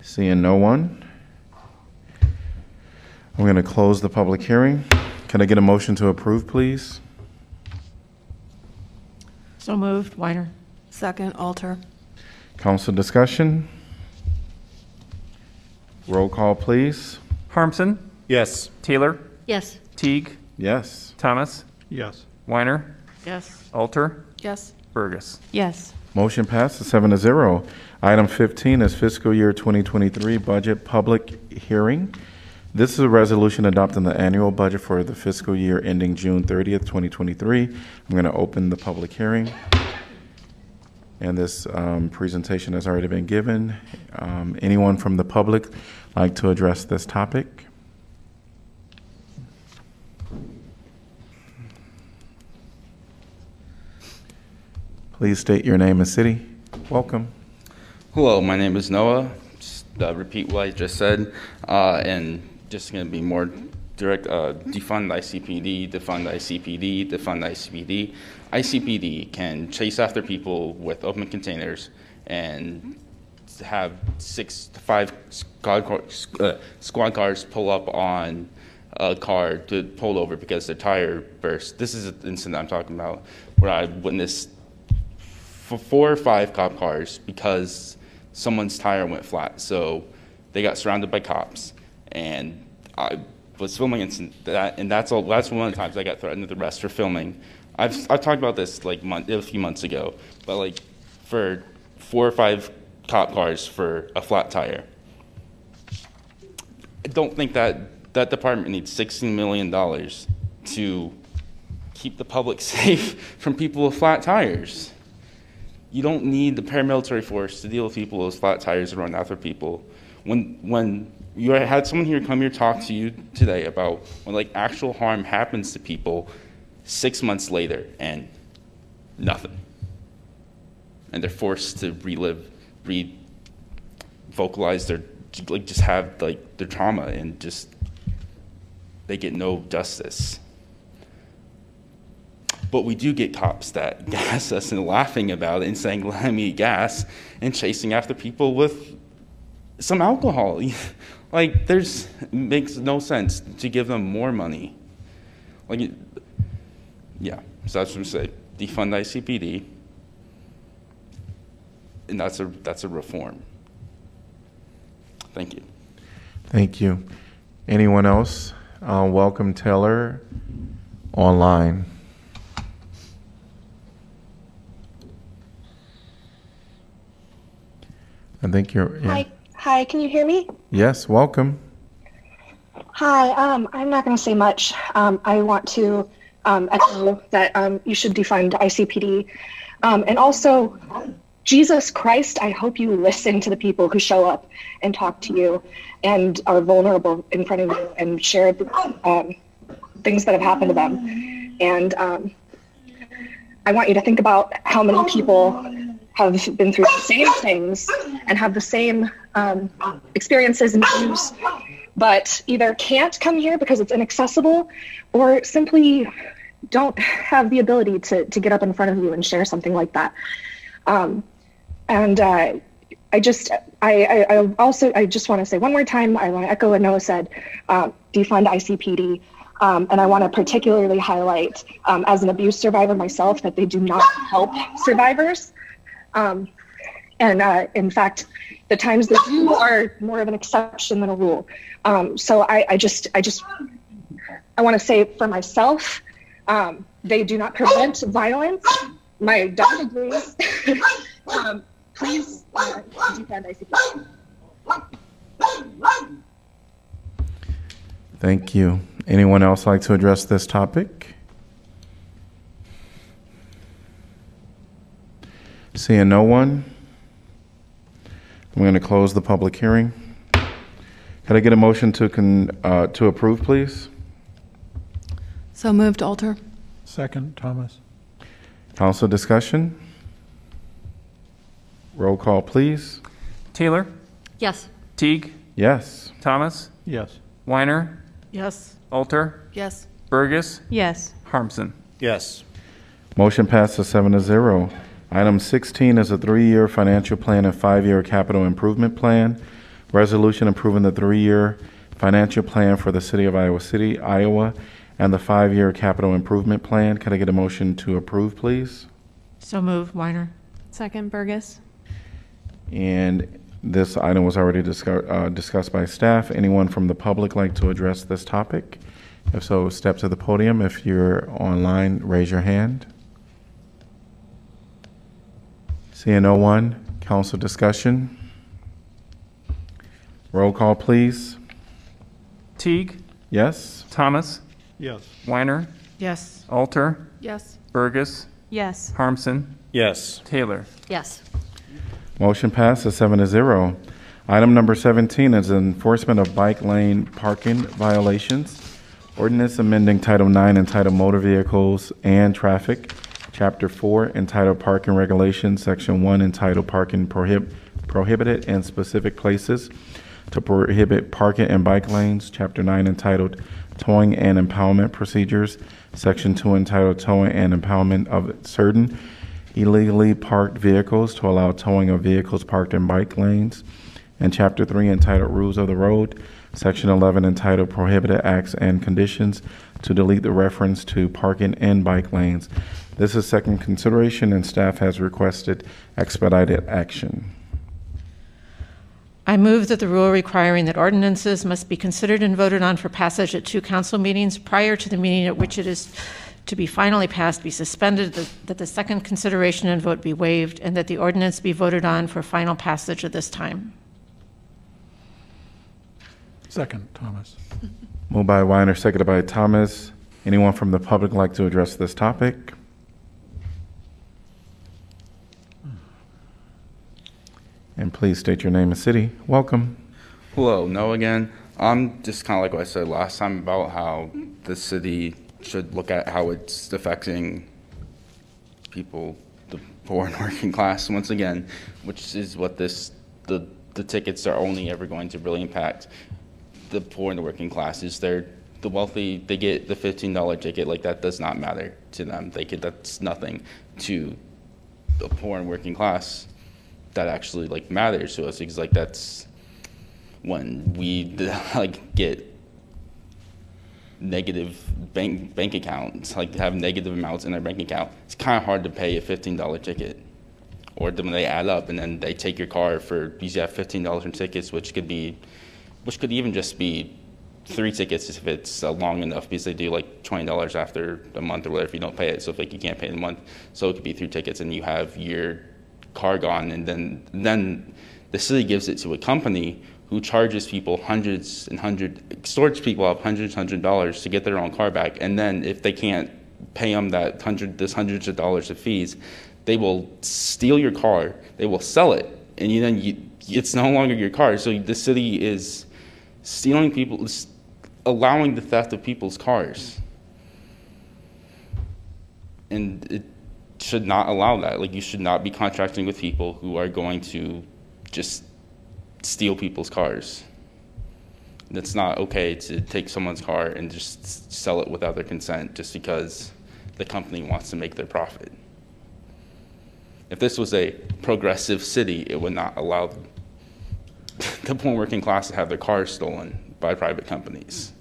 Seeing no one, I'm going to close the public hearing. Can I get a motion to approve, please? So moved. Weiner. Second, Alter. Council discussion? Roll call, please. Harmsen, Yes. Taylor, Yes. Teague, Yes. Thomas, Yes. Weiner, Yes. Alter, Yes. Bergus. Yes. Motion passes seven to zero. Item 15 is fiscal year 2023 budget public hearing. This is a resolution adopting the annual budget for the fiscal year ending June 30th, 2023. I'm going to open the public hearing. And this um, presentation has already been given. Um, Anyone from the public like to address this topic? Please state your name and city. Welcome. Hello, my name is Noah. Just uh, repeat what I just said, uh, and just going to be more direct, uh, defund ICPD, defund ICPD, defund ICPD. ICPD can chase after people with open containers and have six to five squad cars, uh, squad cars pull up on a car to pull over because their tire burst. This is an incident I'm talking about where I witnessed four or five cop cars because someone's tire went flat. So they got surrounded by cops, and I was filming incident that, and that's all. That's one of the times I got threatened with arrest for filming. I've I've talked about this like month, a few months ago, but like for four or five cop cars for a flat tire. I don't think that that department needs $16 million to keep the public safe from people with flat tires. You don't need the paramilitary force to deal with people with flat tires and run after people. When, when you had someone here come here talk to you today about when like actual harm happens to people six months later and nothing. And they're forced to relive, re vocalize their like just have like their trauma and just they get no justice. But we do get cops that gas us and laughing about it and saying, let me gas and chasing after people with some alcohol. like there's makes no sense to give them more money. Like yeah, so that's what I'm saying. Defund ICPD. And that's a that's a reform. Thank you. Thank you. Anyone else? Uh, welcome Taylor online. Think you're. yeah. Hi, hi. Can you hear me? Yes, welcome. Hi. Um, I'm not going to say much. Um, I want to um, echo that um, you should defund ICPD, um, and also, Jesus Christ. I hope you listen to the people who show up and talk to you, and are vulnerable in front of you, and share the, um, things that have happened to them. And um, I want you to think about how many people have been through the same things and have the same um, experiences and views, but either can't come here because it's inaccessible or simply don't have the ability to, to get up in front of you and share something like that. Um, and uh, I just, I, I, I also, I just want to say one more time, I want to echo what Noah said, um, defund ICPD. Um, and I want to particularly highlight, um, as an abuse survivor myself, that they do not help survivors. Um, and uh, in fact, the times that you are more of an exception than a rule. Um, so I, I just, I just, I want to say for myself, um, they do not prevent violence. My dog agrees. um, please uh, defend ICP. Thank you. Anyone else like to address this topic? Seeing no one, I'm going to close the public hearing. Could I get a motion to con, uh, to approve, please? So moved, Alter. Second, Thomas. Council discussion? Roll call, please. Taylor, Yes. Teague, Yes. Thomas, Yes. Weiner, Yes. Alter, Yes. Bergus, Yes. Harmsen. Yes. Motion passes seven to zero. Item 16 is a three-year financial plan and five-year capital improvement plan. Resolution approving the three-year financial plan for the city of Iowa City, Iowa, and the five-year capital improvement plan. Can I get a motion to approve, please? So moved, Weiner. Second, Bergus. And this item was already discussed, uh, discussed by staff. Anyone from the public like to address this topic? If so, step to the podium. If you're online, raise your hand. Seeing no one, council discussion. Roll call, please. Teague, Yes? Thomas, Yes. Weiner, Yes. Alter, Yes. Bergus, Yes. Harmsen, Yes. Taylor. Yes. Motion passes seven to zero. Item number 17 is enforcement of bike lane parking violations. Ordinance amending Title IX entitled Motor Vehicles and Traffic, Chapter 4 entitled Parking Regulations, Section 1 entitled Parking Prohib- Prohibited in Specific Places to prohibit parking in bike lanes, Chapter 9 entitled Towing and Impoundment Procedures, Section 2 entitled Towing and Impoundment of Certain Illegally Parked Vehicles to allow towing of vehicles parked in bike lanes, and Chapter 3 entitled Rules of the Road, Section 11 entitled Prohibited Acts and Conditions to delete the reference to parking in bike lanes. This is second consideration, and staff has requested expedited action. I move that the rule requiring that ordinances must be considered and voted on for passage at two council meetings prior to the meeting at which it is to be finally passed be suspended, that that the second consideration and vote be waived, and that the ordinance be voted on for final passage at this time. Second, Thomas. Moved by Weiner, seconded by Thomas. Anyone from the public like to address this topic? And please state your name and city. Welcome. Hello, no again. I'm just kind of like what I said last time about how the city should look at how it's affecting people, the poor and working class, once again, which is what this, the, the tickets are only ever going to really impact the poor and the working classes. They're, the wealthy, they get the $15 ticket, like that does not matter to them. They get, that's nothing to the poor and working class that actually like matters to us because like that's when we like get negative bank bank accounts like have negative amounts in their bank account. It's kind of hard to pay a $15 ticket. Or when they add up and then they take your car for you have $15 in tickets which could be which could even just be three tickets if it's uh, long enough because they do like $20 after a month or whatever if you don't pay it. So if like you can't pay in a month so it could be three tickets and you have your car gone, and then then the city gives it to a company who charges people hundreds and hundred, extorts people up hundreds, hundred dollars to get their own car back, and then if they can't pay them that hundred, this hundreds of dollars of fees, they will steal your car, they will sell it, and you then you, it's no longer your car. So the city is stealing people, allowing the theft of people's cars, and it should not allow that. Like you should not be contracting with people who are going to just steal people's cars. It's not okay to take someone's car and just sell it without their consent just because the company wants to make their profit. If this was a progressive city, it would not allow the poor working class to have their cars stolen by private companies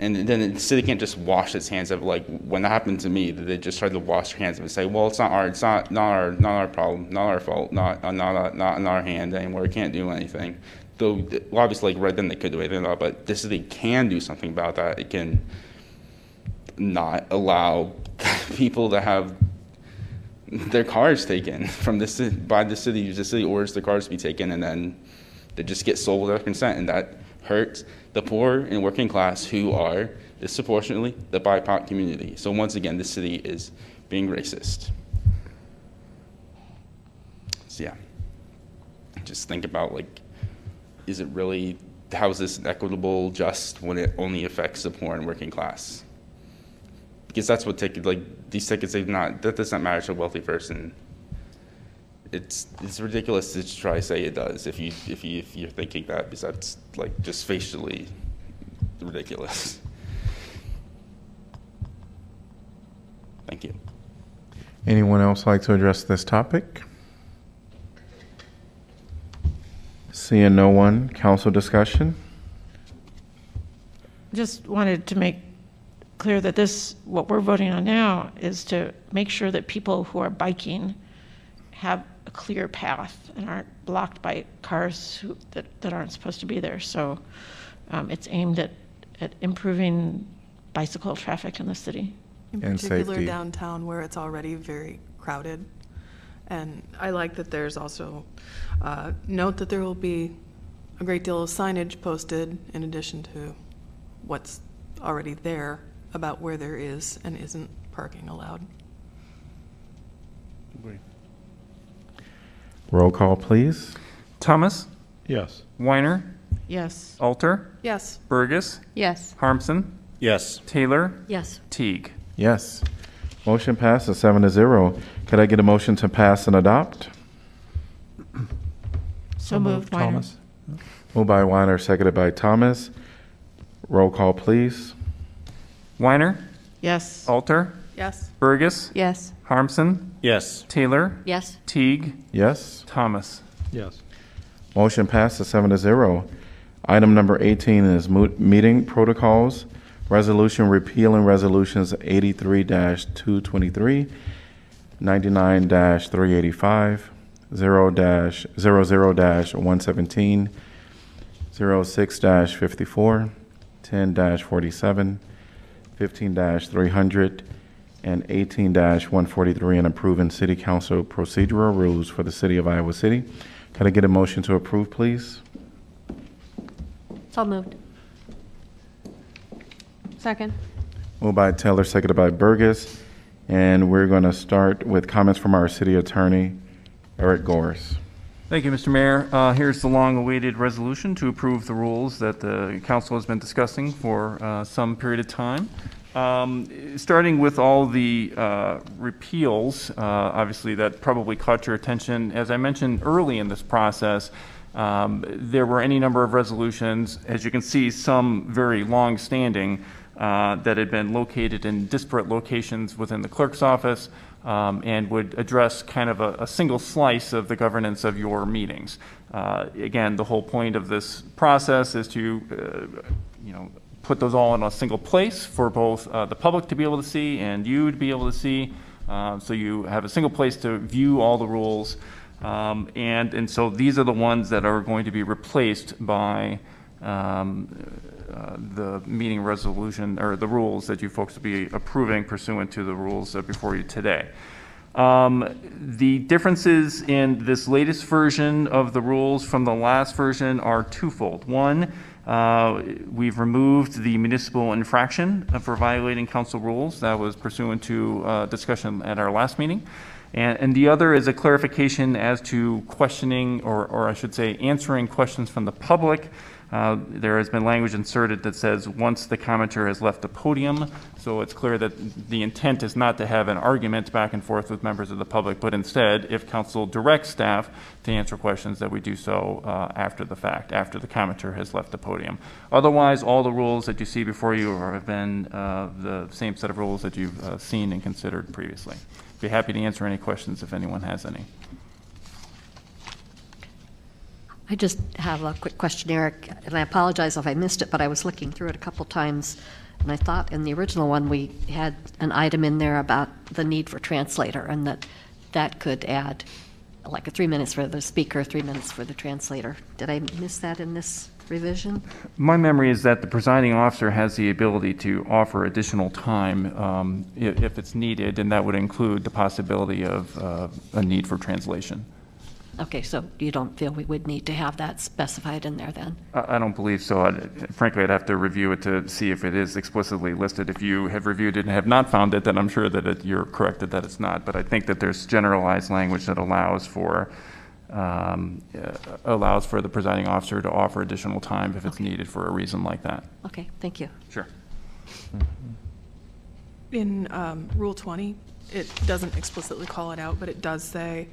and then the city can't just wash its hands of like when that happened to me they just tried to wash their hands of it and say well it's not our it's not not our not our problem not our fault not not not in our hand anymore. We can't do anything. Though obviously like right then they could do anything about it, but the city can do something about that. It can not allow people to have their cars taken from city by the city. The city orders the cars to be taken and then they just get sold without consent and that hurts the poor and working class who are disproportionately the BIPOC community. So once again, this city is being racist. So yeah, just think about like, is it really, how is this equitable, just when it only affects the poor and working class? Because that's what ticket, like these tickets, they not, that does not matter to a wealthy person it's it's ridiculous to try to say it does if you if you if you're thinking that because that's like just facially ridiculous. Thank you. Anyone else like to address this topic? Seeing no one, council discussion. Just wanted to make clear that this, what we're voting on now, is to make sure that people who are biking have a clear path and aren't blocked by cars who, that, that aren't supposed to be there. So um, it's aimed at, at improving bicycle traffic in the city. In And particular safety. downtown where it's already very crowded. And I like that there's also, uh, note that there will be a great deal of signage posted in addition to what's already there about where there is and isn't parking allowed. Roll call, please. Thomas? Yes. Weiner? Yes. Alter? Yes. Bergus? Yes. Harmsen? Yes. Taylor? Yes. Teague? Yes. Motion passes seven to zero. Could I get a motion to pass and adopt? So moved, Weiner. Thomas. Moved by Weiner, seconded by Thomas. Roll call, please. Weiner, Yes. Alter, Yes. Bergus, Yes. Harmsen, Yes. Taylor, Yes. Teague, Yes. Thomas. Yes. Motion passes seven to zero. Item number 18 is mo- meeting protocols, resolution repealing resolutions 83-223, 99-385, 0-00-117, 06-54, 10-47, 15-300, and 18-143, and approving city council procedural rules for the city of Iowa City. Can I get a motion to approve, please? So moved. Second. Moved by Taylor, seconded by Bergus. And we're going to start with comments from our city attorney, Eric Goers. Thank you, Mr. Mayor. Uh, Here's the long-awaited resolution to approve the rules that the council has been discussing for uh, some period of time. Um, Starting with all the uh, repeals, uh, obviously that probably caught your attention. As I mentioned early in this process, um, there were any number of resolutions, as you can see, some very long-standing, uh, that had been located in disparate locations within the clerk's office um, and would address kind of a, a single slice of the governance of your meetings. Uh, Again, the whole point of this process is to, uh, you know, put those all in a single place for both uh, the public to be able to see and you to be able to see. Uh, So you have a single place to view all the rules. Um, And, and so these are the ones that are going to be replaced by um, uh, the meeting resolution, or the rules that you folks will be approving pursuant to the rules before you today. Um, The differences in this latest version of the rules from the last version are twofold. One, uh, we've removed the municipal infraction for violating council rules. That was pursuant to uh, discussion at our last meeting. And, and the other is a clarification as to questioning, or, or I should say, answering questions from the public. Uh, There has been language inserted that says, once the commenter has left the podium, so it's clear that the intent is not to have an argument back and forth with members of the public, but instead, if council directs staff to answer questions, that we do so uh, after the fact, after the commenter has left the podium. Otherwise, all the rules that you see before you have been uh, the same set of rules that you've uh, seen and considered previously. Be happy to answer any questions if anyone has any. I just have a quick question, Eric, and I apologize if I missed it, but I was looking through it a couple times, and I thought in the original one, we had an item in there about the need for translator, and that that could add like a three minutes for the speaker, three minutes for the translator. Did I miss that in this revision? My memory is that the presiding officer has the ability to offer additional time um, if it's needed, and that would include the possibility of uh, a need for translation. Okay, so you don't feel we would need to have that specified in there then? I I don't believe so. I'd- Frankly, I'd have to review it to see if it is explicitly listed. If you have reviewed it and have not found it, then I'm sure that it- you're corrected that it's not. But I think that there's generalized language that allows for, um, uh, allows for the presiding officer to offer additional time if it's needed for a reason like that. Okay, thank you. Sure. In um, Rule 20, it doesn't explicitly call it out, but it does say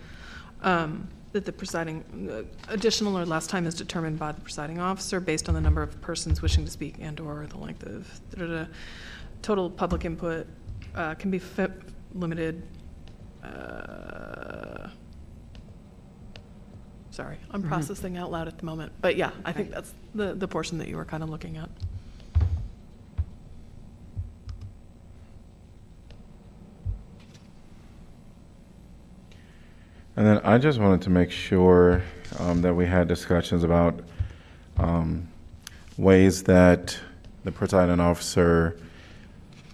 um, that the presiding, uh, additional or less time is determined by the presiding officer based on the number of persons wishing to speak and/or the length of, da-da-da. total public input uh, can be limited. uh, Sorry, I'm Mhm. processing out loud at the moment, but yeah, I think that's the, the portion that you were kind of looking at. And then I just wanted to make sure um, that we had discussions about um, ways that the presiding officer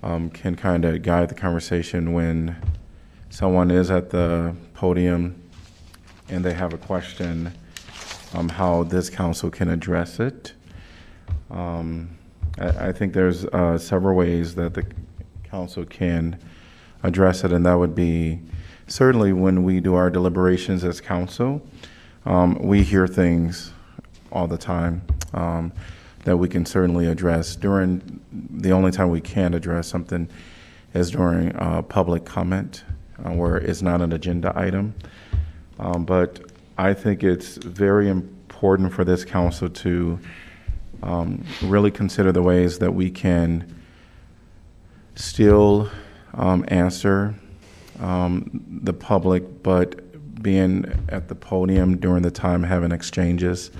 um, can kind of guide the conversation when someone is at the podium and they have a question, um, how this council can address it. Um, I, I think there's uh, several ways that the council can address it, and that would be certainly when we do our deliberations as council, um, we hear things all the time um, that we can certainly address. During the only time we can address something is during uh, public comment, uh, where it's not an agenda item. Um, but I think it's very important for this council to um, really consider the ways that we can still um, answer um, the public, but being at the podium during the time having exchanges,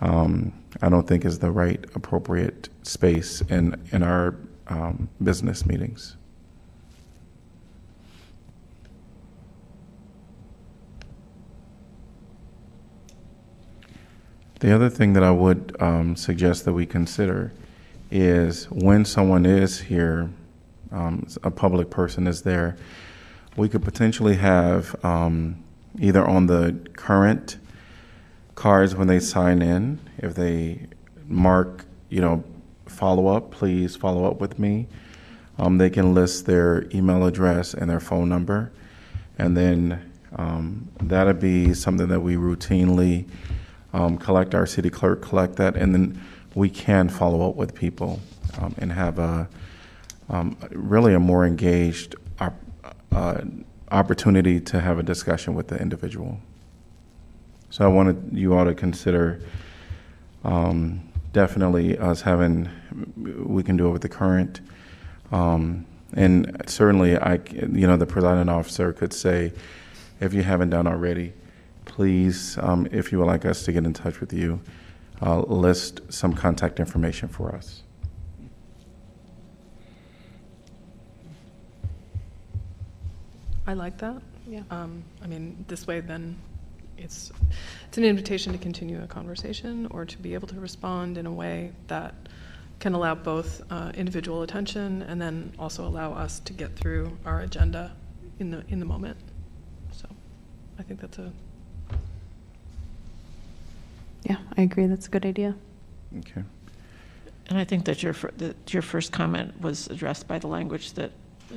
um, I don't think is the right appropriate space in in our um, business meetings. The other thing that I would um, suggest that we consider is when someone is here, um, a public person is there, we could potentially have um, either on the current cards when they sign in, if they mark, you know, follow up, please follow up with me. Um, they can list their email address and their phone number, and then um, that'll be something that we routinely um, collect. Our city clerk collect that, and then we can follow up with people um, and have a um, really a more engaged uh, opportunity to have a discussion with the individual. So I wanted you all to consider um, definitely us having, we can do it with the current. Um, and certainly, I, you know, the presiding officer could say, if you haven't done already, please, um, if you would like us to get in touch with you, uh, list some contact information for us. I like that. Yeah. Um, I mean, this way then it's, it's an invitation to continue a conversation or to be able to respond in a way that can allow both uh, individual attention and then also allow us to get through our agenda in the, in the moment. So I think that's a, Yeah, I agree. That's a good idea. Okay. And I think that your, that your first comment was addressed by the language that,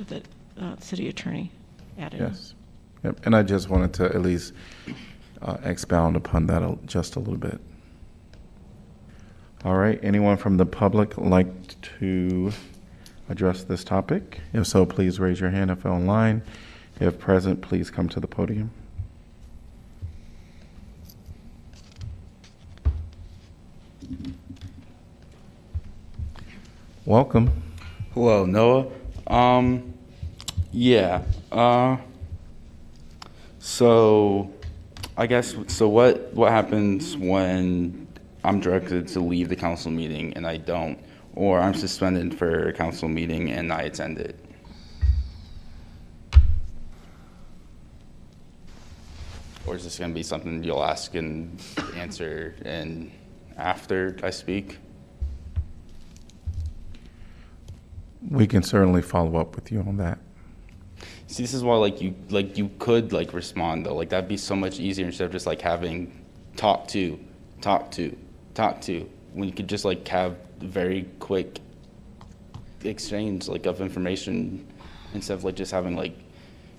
that uh, city attorney added. Yes. Yep. And I just wanted to at least uh, expound upon that just a little bit. All right. Anyone from the public like to address this topic? If so, please raise your hand if online. If present, please come to the podium. Welcome. Hello, Noah. Um, yeah. Uh, so, I guess so. What what happens when I'm directed to leave the council meeting and I don't, or I'm suspended for a council meeting and I attend it? Or is this going to be something you'll ask and answer and after I speak? We can certainly follow up with you on that. See, this is why like you like you could like respond though. Like that'd be so much easier instead of just like having talk to, talk to, talk to. When you could just like have very quick exchange like of information instead of like just having like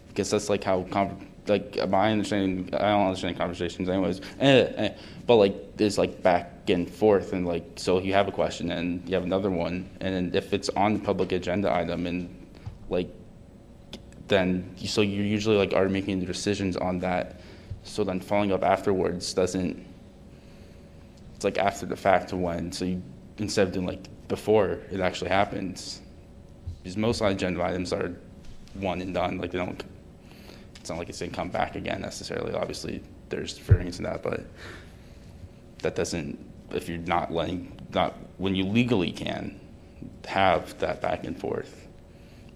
because that's like how con- like my understanding I don't understand conversations anyways. Eh, eh. But like there's like back and forth and like so you have a question and you have another one and if it's on the public agenda item and like then so you're usually like are making the decisions on that. So then following up afterwards doesn't. It's like after the fact when. So you instead of doing like before it actually happens, because most agenda items are one and done. Like they don't. It's not like it's gonna come back again necessarily. Obviously, there's variance in that, but that doesn't. If you're not letting not when you legally can have that back and forth,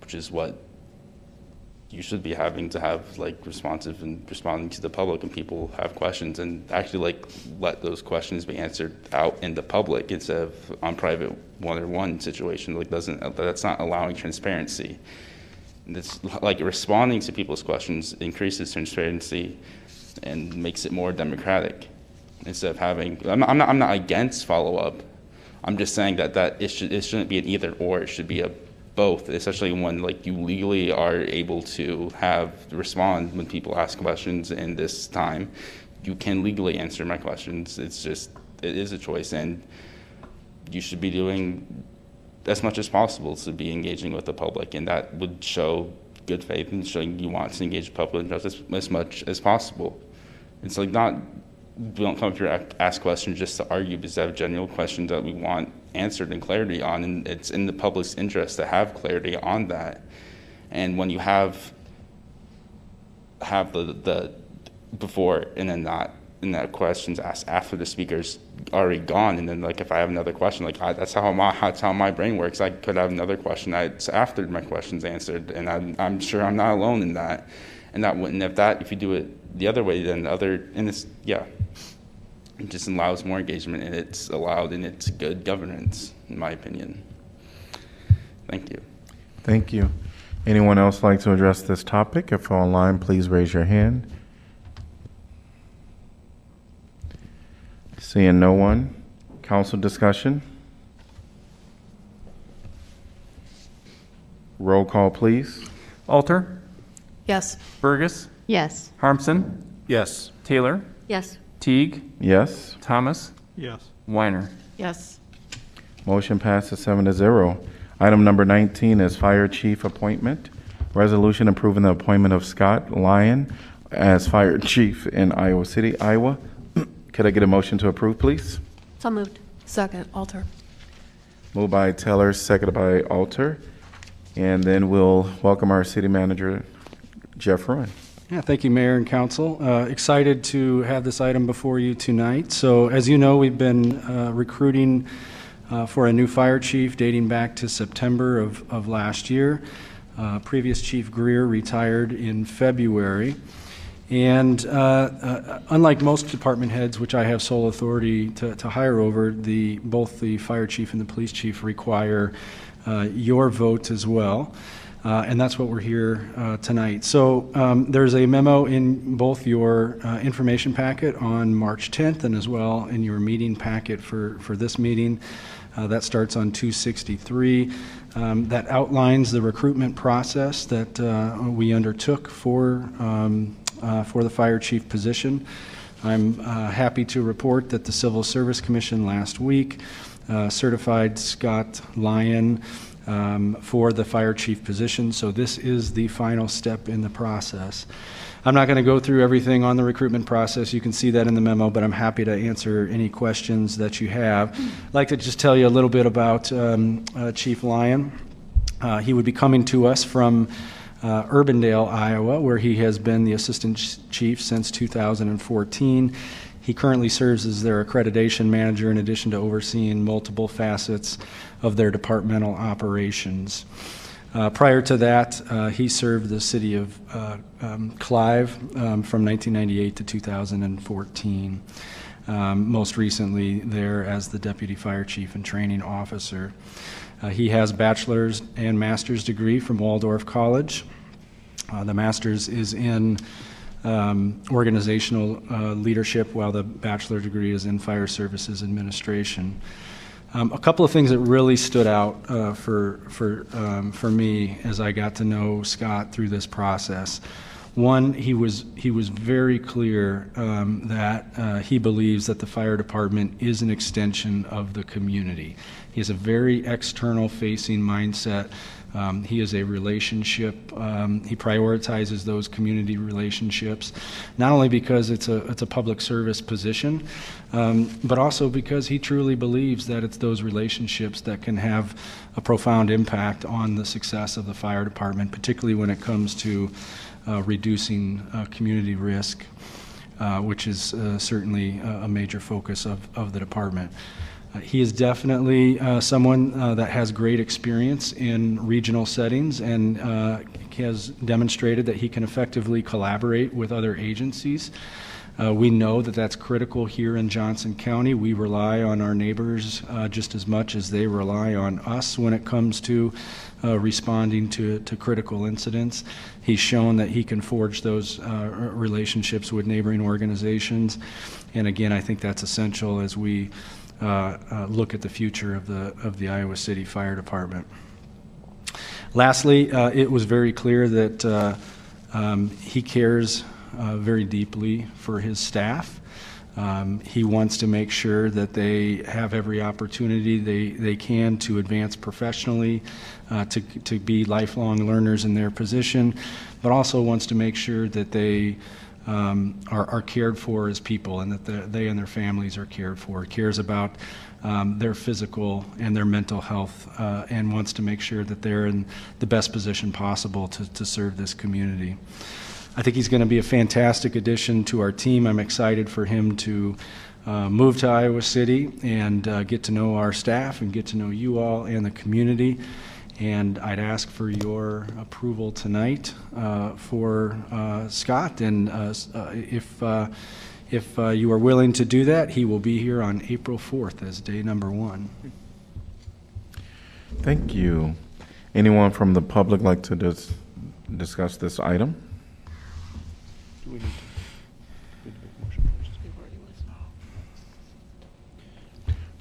which is what you should be having to have like responsive and responding to the public and people have questions and actually like let those questions be answered out in the public instead of on private one-on-one situation. Like doesn't that's not allowing transparency. It's like responding to people's questions increases transparency and makes it more democratic instead of having i'm, I'm not i'm not against follow-up. I'm just saying that that it, should, it shouldn't be an either or. It should be a both, especially when like you legally are able to have respond when people ask questions in this time. You can legally answer my questions. It's just it is a choice, and you should be doing as much as possible to be engaging with the public, and that would show good faith and showing you want to engage the public as, as much as possible. It's like not we don't come up here to ask questions just to argue because I have general questions that we want answered and clarity on, and it's in the public's interest to have clarity on that. And when you have have the the before and then not and that questions asked after the speaker's already gone, and then like if I have another question, like I, that's how my that's how my brain works. I could have another question that's after my question's answered, and I'm I'm sure I'm not alone in that. And that wouldn't if that if you do it the other way, then the other and it's yeah, it just allows more engagement, and it's allowed, and it's good governance, in my opinion. Thank you. Thank you. Anyone else like to address this topic? If online, please raise your hand. Seeing no one, council discussion. Roll call, please. Alter, Yes. Bergus, Yes. Harmsen, Yes. Taylor, Yes. Teague, Yes. Thomas, Yes. Weiner. Yes. Motion passes seven to zero. Item number 19 is Fire Chief Appointment. Resolution approving the appointment of Scott Lyon as Fire Chief in Iowa City, Iowa. Could I get a motion to approve, please? So moved. Second, Alter. Moved by Taylor, seconded by Alter. And then we'll welcome our city manager, Geoff Fruin. Yeah, thank you, Mayor and Council. Uh, Excited to have this item before you tonight. So as you know, we've been uh, recruiting uh, for a new fire chief dating back to September of, of last year. Uh, Previous Chief Grier retired in February. And uh, uh, unlike most department heads, which I have sole authority to, to hire over, the, both the fire chief and the police chief require your vote as well. Uh, and that's what we're here uh, tonight. So um, there's a memo in both your uh, information packet on March 10th and as well in your meeting packet for, for this meeting. Uh, that starts on 263. Um, that outlines the recruitment process that uh, we undertook for, um, uh, for the fire chief position. I'm happy to report that the Civil Service Commission last week certified Scott Lyon um, for the fire chief position. So this is the final step in the process. I'm not going to go through everything on the recruitment process. You can see that in the memo, but I'm happy to answer any questions that you have. I'd like to just tell you a little bit about um, uh, Chief Lyon. Uh, he would be coming to us from uh, Urbandale, Iowa, where he has been the assistant ch- chief since 2014. He currently serves as their accreditation manager in addition to overseeing multiple facets of their departmental operations. Uh, prior to that, uh, he served the city of uh, um, Clive um, from 1998 to 2014. Um, most recently, there as the deputy fire chief and training officer. Uh, he has bachelor's and master's degree from Waldorf College. Uh, the master's is in um, organizational uh, leadership, while the bachelor degree is in fire services administration. Um, a couple of things that really stood out uh, for for um, for me as I got to know Scott through this process. One, he was he was very clear um, that uh, he believes that the fire department is an extension of the community. He has a very external facing mindset. Um, he is a relationship. Um, he prioritizes those community relationships, not only because it's a it's a public service position, um, but also because he truly believes that it's those relationships that can have a profound impact on the success of the fire department, particularly when it comes to uh, reducing uh, community risk, uh, which is uh, certainly a a major focus of, of the department. He is definitely uh, someone uh, that has great experience in regional settings and uh, has demonstrated that he can effectively collaborate with other agencies. Uh, We know that that's critical here in Johnson County. We rely on our neighbors uh, just as much as they rely on us when it comes to uh, responding to, to critical incidents. He's shown that he can forge those relationships with neighboring organizations. And again, I think that's essential as we look at the future of the, of the Iowa City Fire Department. Lastly, uh, it was very clear that uh, um, he cares uh, very deeply for his staff. Um, he wants to make sure that they have every opportunity they, they can to advance professionally, uh, to, to be lifelong learners in their position, but also wants to make sure that they um, are, are cared for as people and that the, they and their families are cared for, cares about um, their physical and their mental health, uh, and wants to make sure that they're in the best position possible to, to serve this community. I think he's going to be a fantastic addition to our team. I'm excited for him to uh, move to Iowa City and uh, get to know our staff and get to know you all and the community. And I'd ask for your approval tonight uh, for uh, Scott. And uh, uh, if, uh, if uh, you are willing to do that, he will be here on April 4th as day number one. Thank you. Anyone from the public like to dis- discuss this item?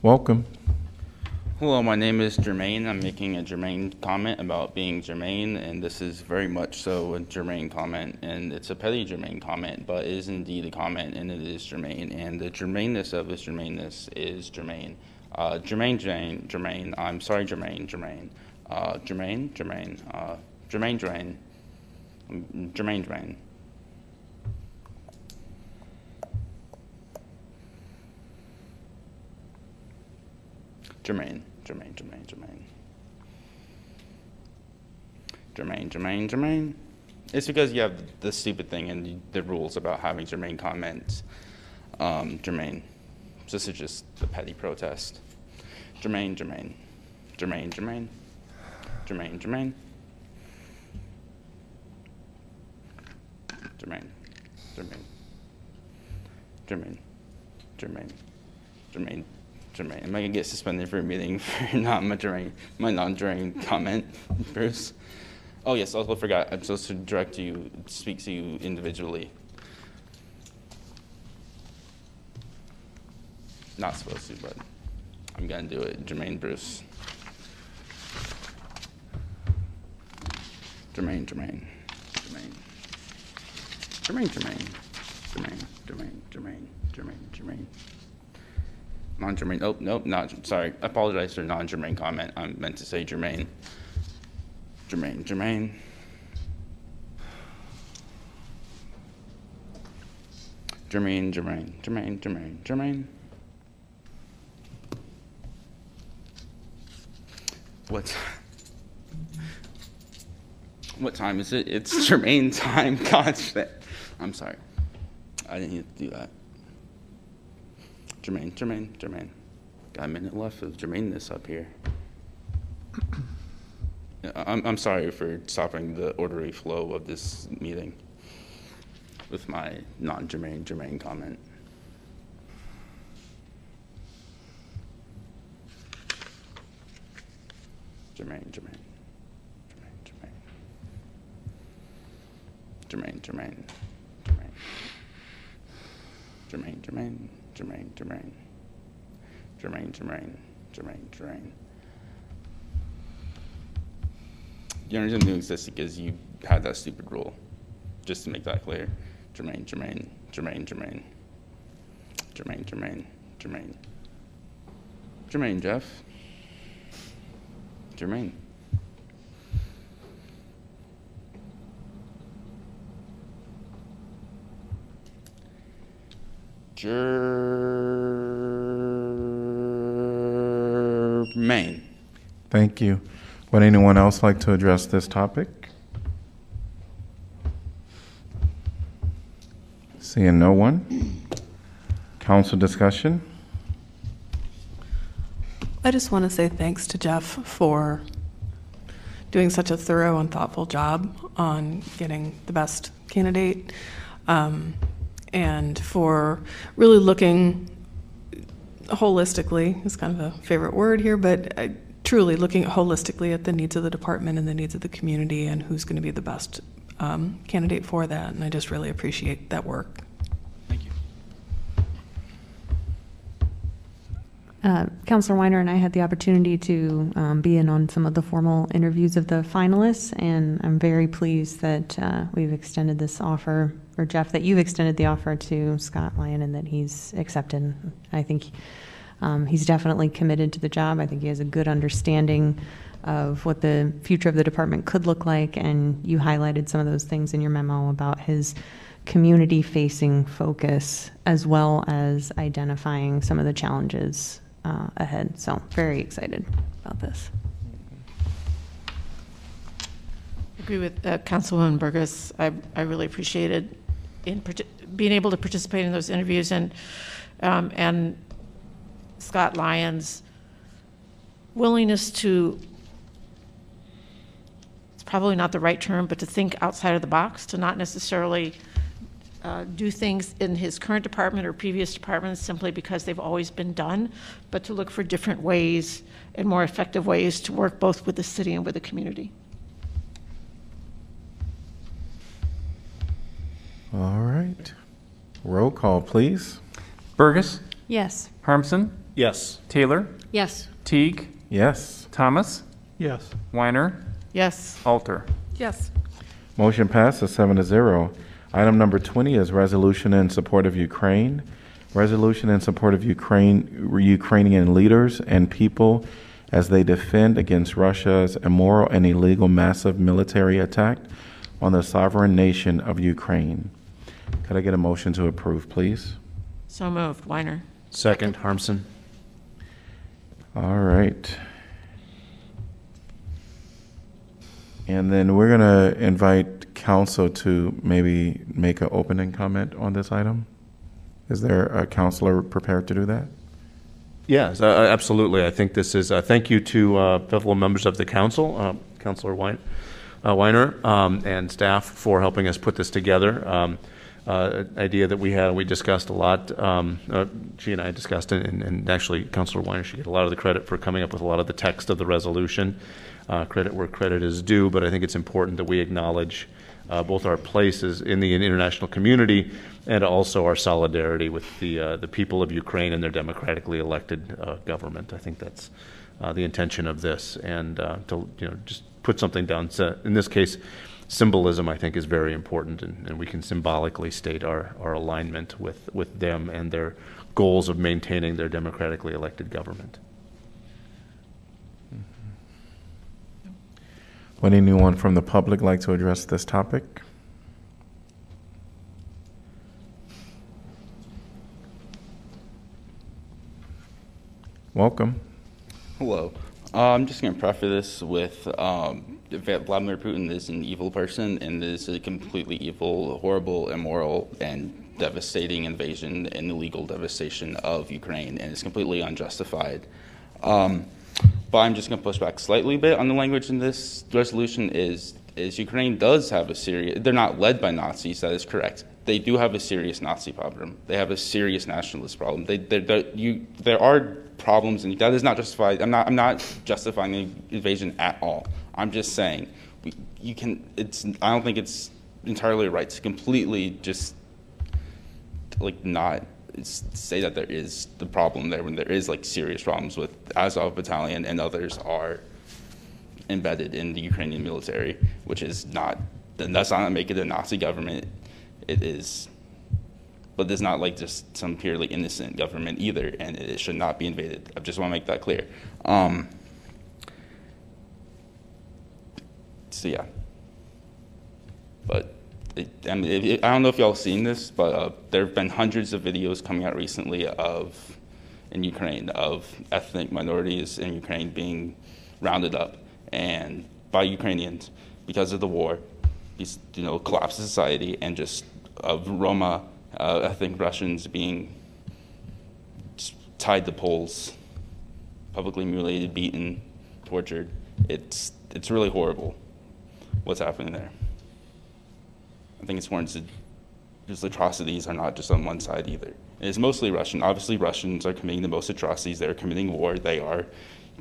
Welcome. Hello, my name is Jermaine. I'm making a Jermaine comment about being Jermaine, and this is very much so a Jermaine comment, and it's a petty Jermaine comment, but it is indeed a comment, and it is Jermaine, and the Jermaineness of this Jermaineness is Jermaine. Uh, Jermaine, Jane, Jermaine. I'm sorry, Jermaine, Jermaine. Uh, Jermaine, Jermaine. Uh, Jermaine, Jermaine. Mm, Jermaine, Jermaine. Jermaine, Jermaine, Jermaine, Jermaine. Jermaine, Jermaine, Jermaine. It's because you have the stupid thing and the rules about having Jermaine comments. Um, Jermaine. This is just a petty protest. Jermaine, Jermaine. Jermaine, Jermaine. Jermaine, Jermaine. Jermaine. Jermaine. Jermaine. Jermaine. Jermaine. Jermaine. Am I gonna get suspended for a meeting for not my Jermaine, my non-Jermaine comment, Bruce? Oh yes, I also forgot. I'm supposed to direct you, speak to you individually. Not supposed to, but I'm gonna do it. Jermaine Bruce. Jermaine, Jermaine, Jermaine. Jermaine, Jermaine, Jermaine, Jermaine, Jermaine, Jermaine, Jermaine. Non-Jermaine. Oh, nope, not. Sorry, I apologize for non-Jermaine comment. I meant to say Jermaine. Jermaine, Jermaine. Jermaine, Jermaine, Jermaine, Jermaine, Jermaine. What? What time is it? It's Jermaine time. Gosh. I'm sorry. I didn't need to do that. Jermaine, Jermaine, Jermaine. Got a minute left of Jermaine up here. I'm, I'm sorry for stopping the orderly flow of this meeting with my non Jermaine Jermaine comment. Jermaine, Jermaine, Jermaine, Jermaine, Jermaine, Jermaine, Jermaine, Jermaine, Jermaine, Jermaine, Jermaine, Jermaine. The only reason it exists because you had that stupid rule. Just to make that clear. Jermaine, Jermaine, Jermaine, Jermaine. Jermaine, Jermaine, Jermaine. Jermaine, Jeff. Jermaine. Jermaine. Thank you. Would anyone else like to address this topic? Seeing no one. Council discussion? I just want to say thanks to Jeff for doing such a thorough and thoughtful job on getting the best candidate, um, and for really looking holistically, is kind of a favorite word here, but uh, truly looking holistically at the needs of the department and the needs of the community and who's going to be the best um, candidate for that. And I just really appreciate that work. Thank you. Uh, Counselor Weiner and I had the opportunity to um, be in on some of the formal interviews of the finalists, and I'm very pleased that uh, we've extended this offer, or Jeff, that you've extended the offer to Scott Lyon and that he's accepted. I think um, he's definitely committed to the job. I think he has a good understanding of what the future of the department could look like, and you highlighted some of those things in your memo about his community-facing focus, as well as identifying some of the challenges uh, ahead. So very excited about this. Agree with uh, Councilwoman Bergus. I, I really appreciated in being able to participate in those interviews and, um, and Scott Lyons' willingness to, it's probably not the right term, but to think outside of the box, to not necessarily uh, do things in his current department or previous departments simply because they've always been done, but to look for different ways and more effective ways to work both with the city and with the community. Roll call, please. Bergus. Yes. Harmsen. Yes. Taylor. Yes. Teague. Yes. Thomas. Yes. Weiner. Yes. Alter. Yes. Motion passes seven to zero. Item number 20 is resolution in support of Ukraine. Resolution in support of Ukraine, Ukrainian leaders and people as they defend against Russia's immoral and illegal massive military attack on the sovereign nation of Ukraine. Could I get a motion to approve, please? So moved. Weiner. Second, Harmsen. All right. And then we're going to invite council to maybe make an opening comment on this item. Is there a counselor prepared to do that? Yes, uh, absolutely. I think this is, uh, thank you to uh, fellow members of the council, uh, Councilor Wein, uh, Weiner, um, and staff for helping us put this together. Um, uh, idea that we had, we discussed a lot. Um, uh, she and I discussed it, and, and actually, Councilor Weiner should get a lot of the credit for coming up with a lot of the text of the resolution. Uh, credit where credit is due, but I think it's important that we acknowledge uh, both our places in the international community and also our solidarity with the uh, the people of Ukraine and their democratically elected government. I think that's the intention of this, and to you know just put something down. So in this case, symbolism I think is very important, and, and we can symbolically state our, our alignment with with them and their goals of maintaining their democratically elected government. Would anyone from the public like to address this topic? Welcome. Hello. Uh, I'm just going to preface this with um, Vladimir Putin is an evil person, and this is a completely evil, horrible, immoral, and devastating invasion and illegal devastation of Ukraine, and it's completely unjustified. Um, but I'm just going to push back slightly a bit on the language in this resolution. Is is Ukraine does have a serious? They're not led by Nazis. That is correct. They do have a serious Nazi problem. They have a serious nationalist problem. They, they're, they're, you, there are problems, and that is not justified. I'm not. I'm not justifying the invasion at all. I'm just saying, you can. It's. I don't think it's entirely right to completely just like not say that there is the problem there when there is like serious problems with Azov Battalion and others are embedded in the Ukrainian military, which is not. Then that's not make it a Nazi government. It is, but it's not like just some purely innocent government either, and it should not be invaded. I just want to make that clear. Um, so yeah, but it, I, mean, it, I don't know if y'all seen this, but uh, there have been hundreds of videos coming out recently of in Ukraine of ethnic minorities in Ukraine being rounded up and by Ukrainians because of the war, you know, collapse of society, and just of Roma uh, ethnic Russians being tied to poles, publicly mutilated, beaten, tortured. It's it's really horrible what's happening there. I think it's warranted. These atrocities are not just on one side either. It's mostly Russian. Obviously, Russians are committing the most atrocities. They're committing war. They are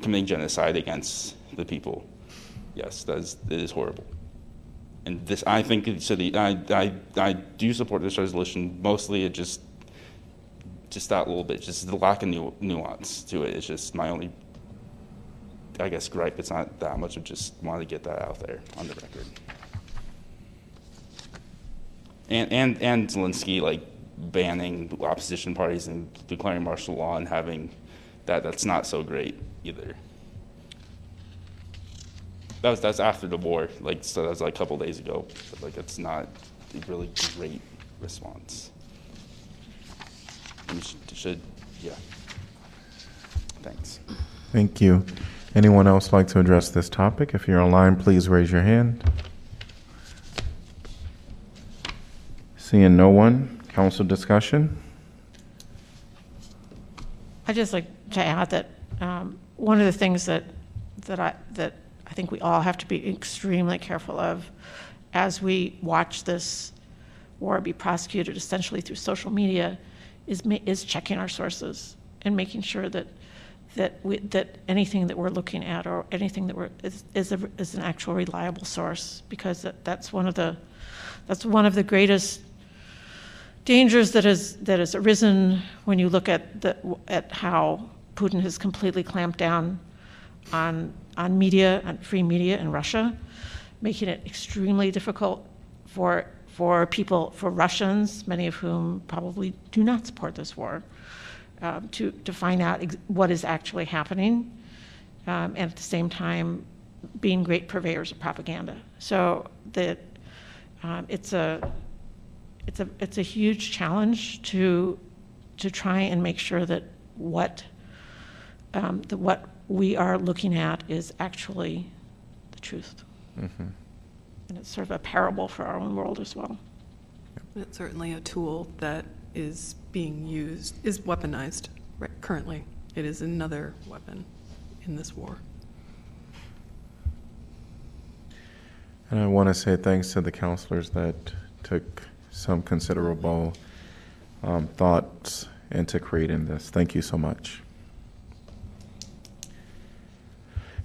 committing genocide against the people. Yes, that is, it is horrible. And this, I think, so the, I, I, I do support this resolution. Mostly, it just, just that little bit, just the lack of nu- nuance to it is just my only, I guess, gripe. It's not that much. I just wanted to get that out there on the record and and and Zelensky like banning opposition parties and declaring martial law and having that that's not so great either. That was that's after the war, like so that was like a couple days ago. But, like it's not a really great response. And sh- Should, yeah. Thanks. Thank you. Anyone else like to address this topic? If you're online, please raise your hand. Seeing no one, council discussion? I'd just like to add that um, one of the things that, that I, that I think we all have to be extremely careful of as we watch this war be prosecuted essentially through social media is, is checking our sources and making sure that, that we, that anything that we're looking at or anything that we're, is, is, a, is an actual reliable source because that, that's one of the, that's one of the greatest dangers that has that has arisen when you look at the at how Putin has completely clamped down on on media on free media in Russia, making it extremely difficult for for people for Russians, many of whom probably do not support this war, um, to to find out ex- what is actually happening, um, and at the same time being great purveyors of propaganda. So that um, it's a it's a it's a huge challenge to to try and make sure that what um, that what we are looking at is actually the truth, Mhm. and it's sort of a parable for our own world as well. It's certainly a tool that is being used, is weaponized right, currently. It is another weapon in this war. And I want to say thanks to the counselors that took some considerable um, thoughts into creating this. Thank you so much.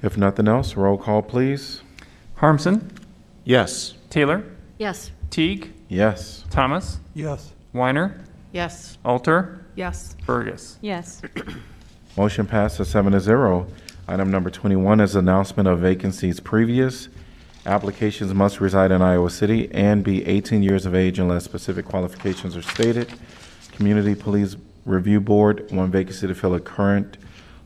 If nothing else, roll call, please. Harmsen, Yes. Taylor, Yes. Teague, Yes. Thomas, Yes. Weiner, Yes. Alter, Yes. Bergus. Yes. Motion passes seven to zero. Item number 21 is announcement of vacancies previous. Applications must reside in Iowa City and be 18 years of age unless specific qualifications are stated. Community Police Review Board, one vacancy to fill a current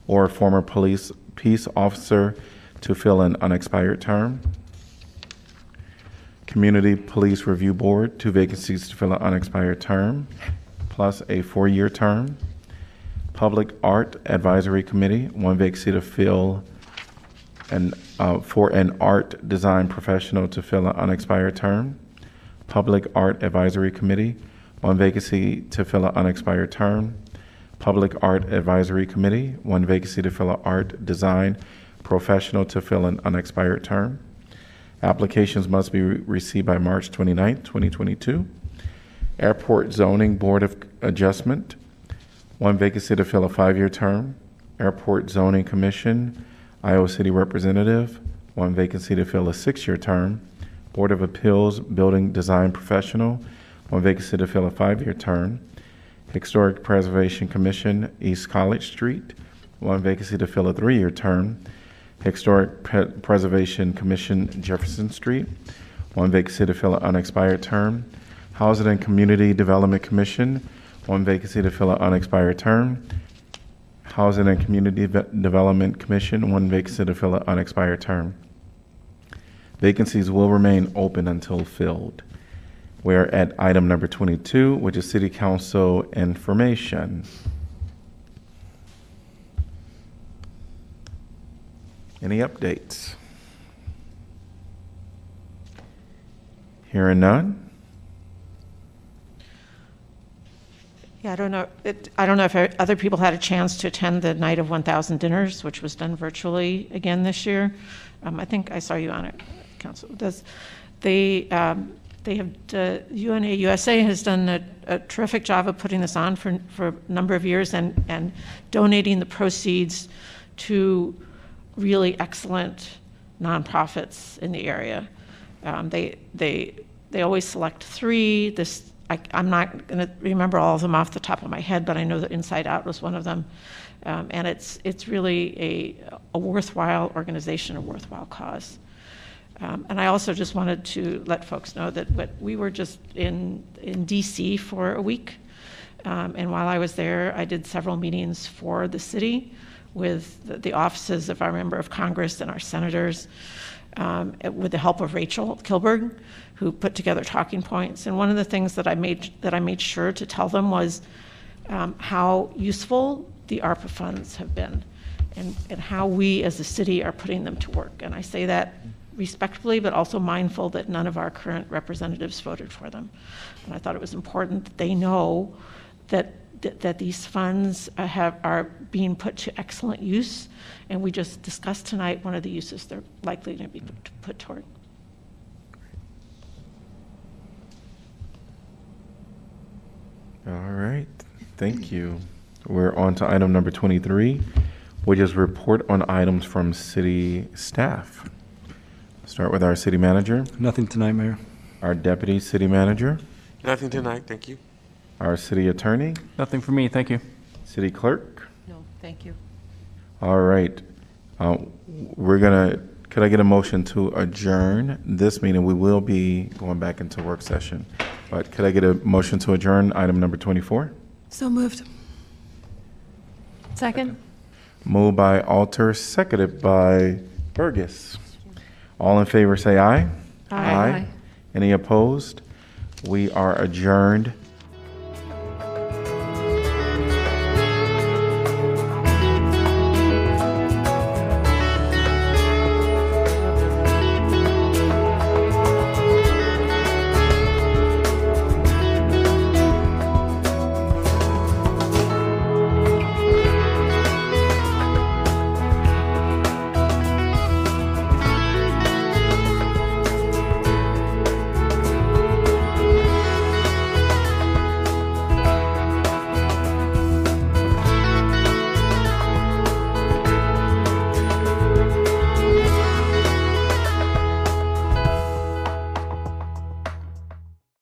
or former police peace officer to fill an unexpired term. Community Police Review Board, two vacancies to fill an unexpired term, plus a four-year term. Public Art Advisory Committee, one vacancy to fill an, uh, for an art design professional to fill an unexpired term. Public Art Advisory Committee, one vacancy to fill an unexpired term. Public Art Advisory Committee, one vacancy to fill an art design professional to fill an unexpired term. Applications must be re- received by March 29, 2022. Airport Zoning Board of Adjustment, one vacancy to fill a five-year term. Airport Zoning Commission, Iowa City Representative, one vacancy to fill a six-year term. Board of Appeals Building Design Professional, one vacancy to fill a five-year term. Historic Preservation Commission, East College Street, one vacancy to fill a three-year term. Historic Pre- Preservation Commission, Jefferson Street, one vacancy to fill an unexpired term. Housing and Community Development Commission, one vacancy to fill an unexpired term. Housing and Community Ve- Development Commission, one vacancy to fill an unexpired term. Vacancies will remain open until filled. We're at item number 22, which is City Council information. Any updates? Hearing none? Yeah, I don't know. It, I don't know if other people had a chance to attend the Night of 1,000 Dinners, which was done virtually again this year. Um, I think I saw you on it, Council. Does they um, they have uh, UNA USA has done a, a terrific job of putting this on for for a number of years and and donating the proceeds to really excellent nonprofits in the area. Um, they they they always select three. This I, I'm not going to remember all of them off the top of my head, but I know that Inside Out was one of them, um, and it's it's really a a worthwhile organization, a worthwhile cause. Um, and I also just wanted to let folks know that what, we were just in in D.C. for a week, um, and while I was there, I did several meetings for the city with the, the offices of our member of Congress and our senators. um, with the help of Rachel Kilberg, who put together talking points. And one of the things that I made that I made sure to tell them was um, how useful the ARPA funds have been, and, and how we as a city are putting them to work. And I say that respectfully, but also mindful that none of our current representatives voted for them. And I thought it was important that they know that that, that these funds uh, have are being put to excellent use, and we just discussed tonight one of the uses they're likely to be put, put toward. All right, thank you. We're on to item number 23, which is report on items from city staff. Start with our city manager, Nothing tonight, Mayor. our deputy city manager, Nothing tonight, thank you. our city attorney, Nothing for me, thank you. city clerk. No, thank you. All right. Uh, We're gonna, could I get a motion to adjourn this meeting? We will be going back into work session. But could I get a motion to adjourn item number 24? So moved. Second? Moved by Alter, seconded by Bergus. All in favor, say aye. Aye. Any opposed? We are adjourned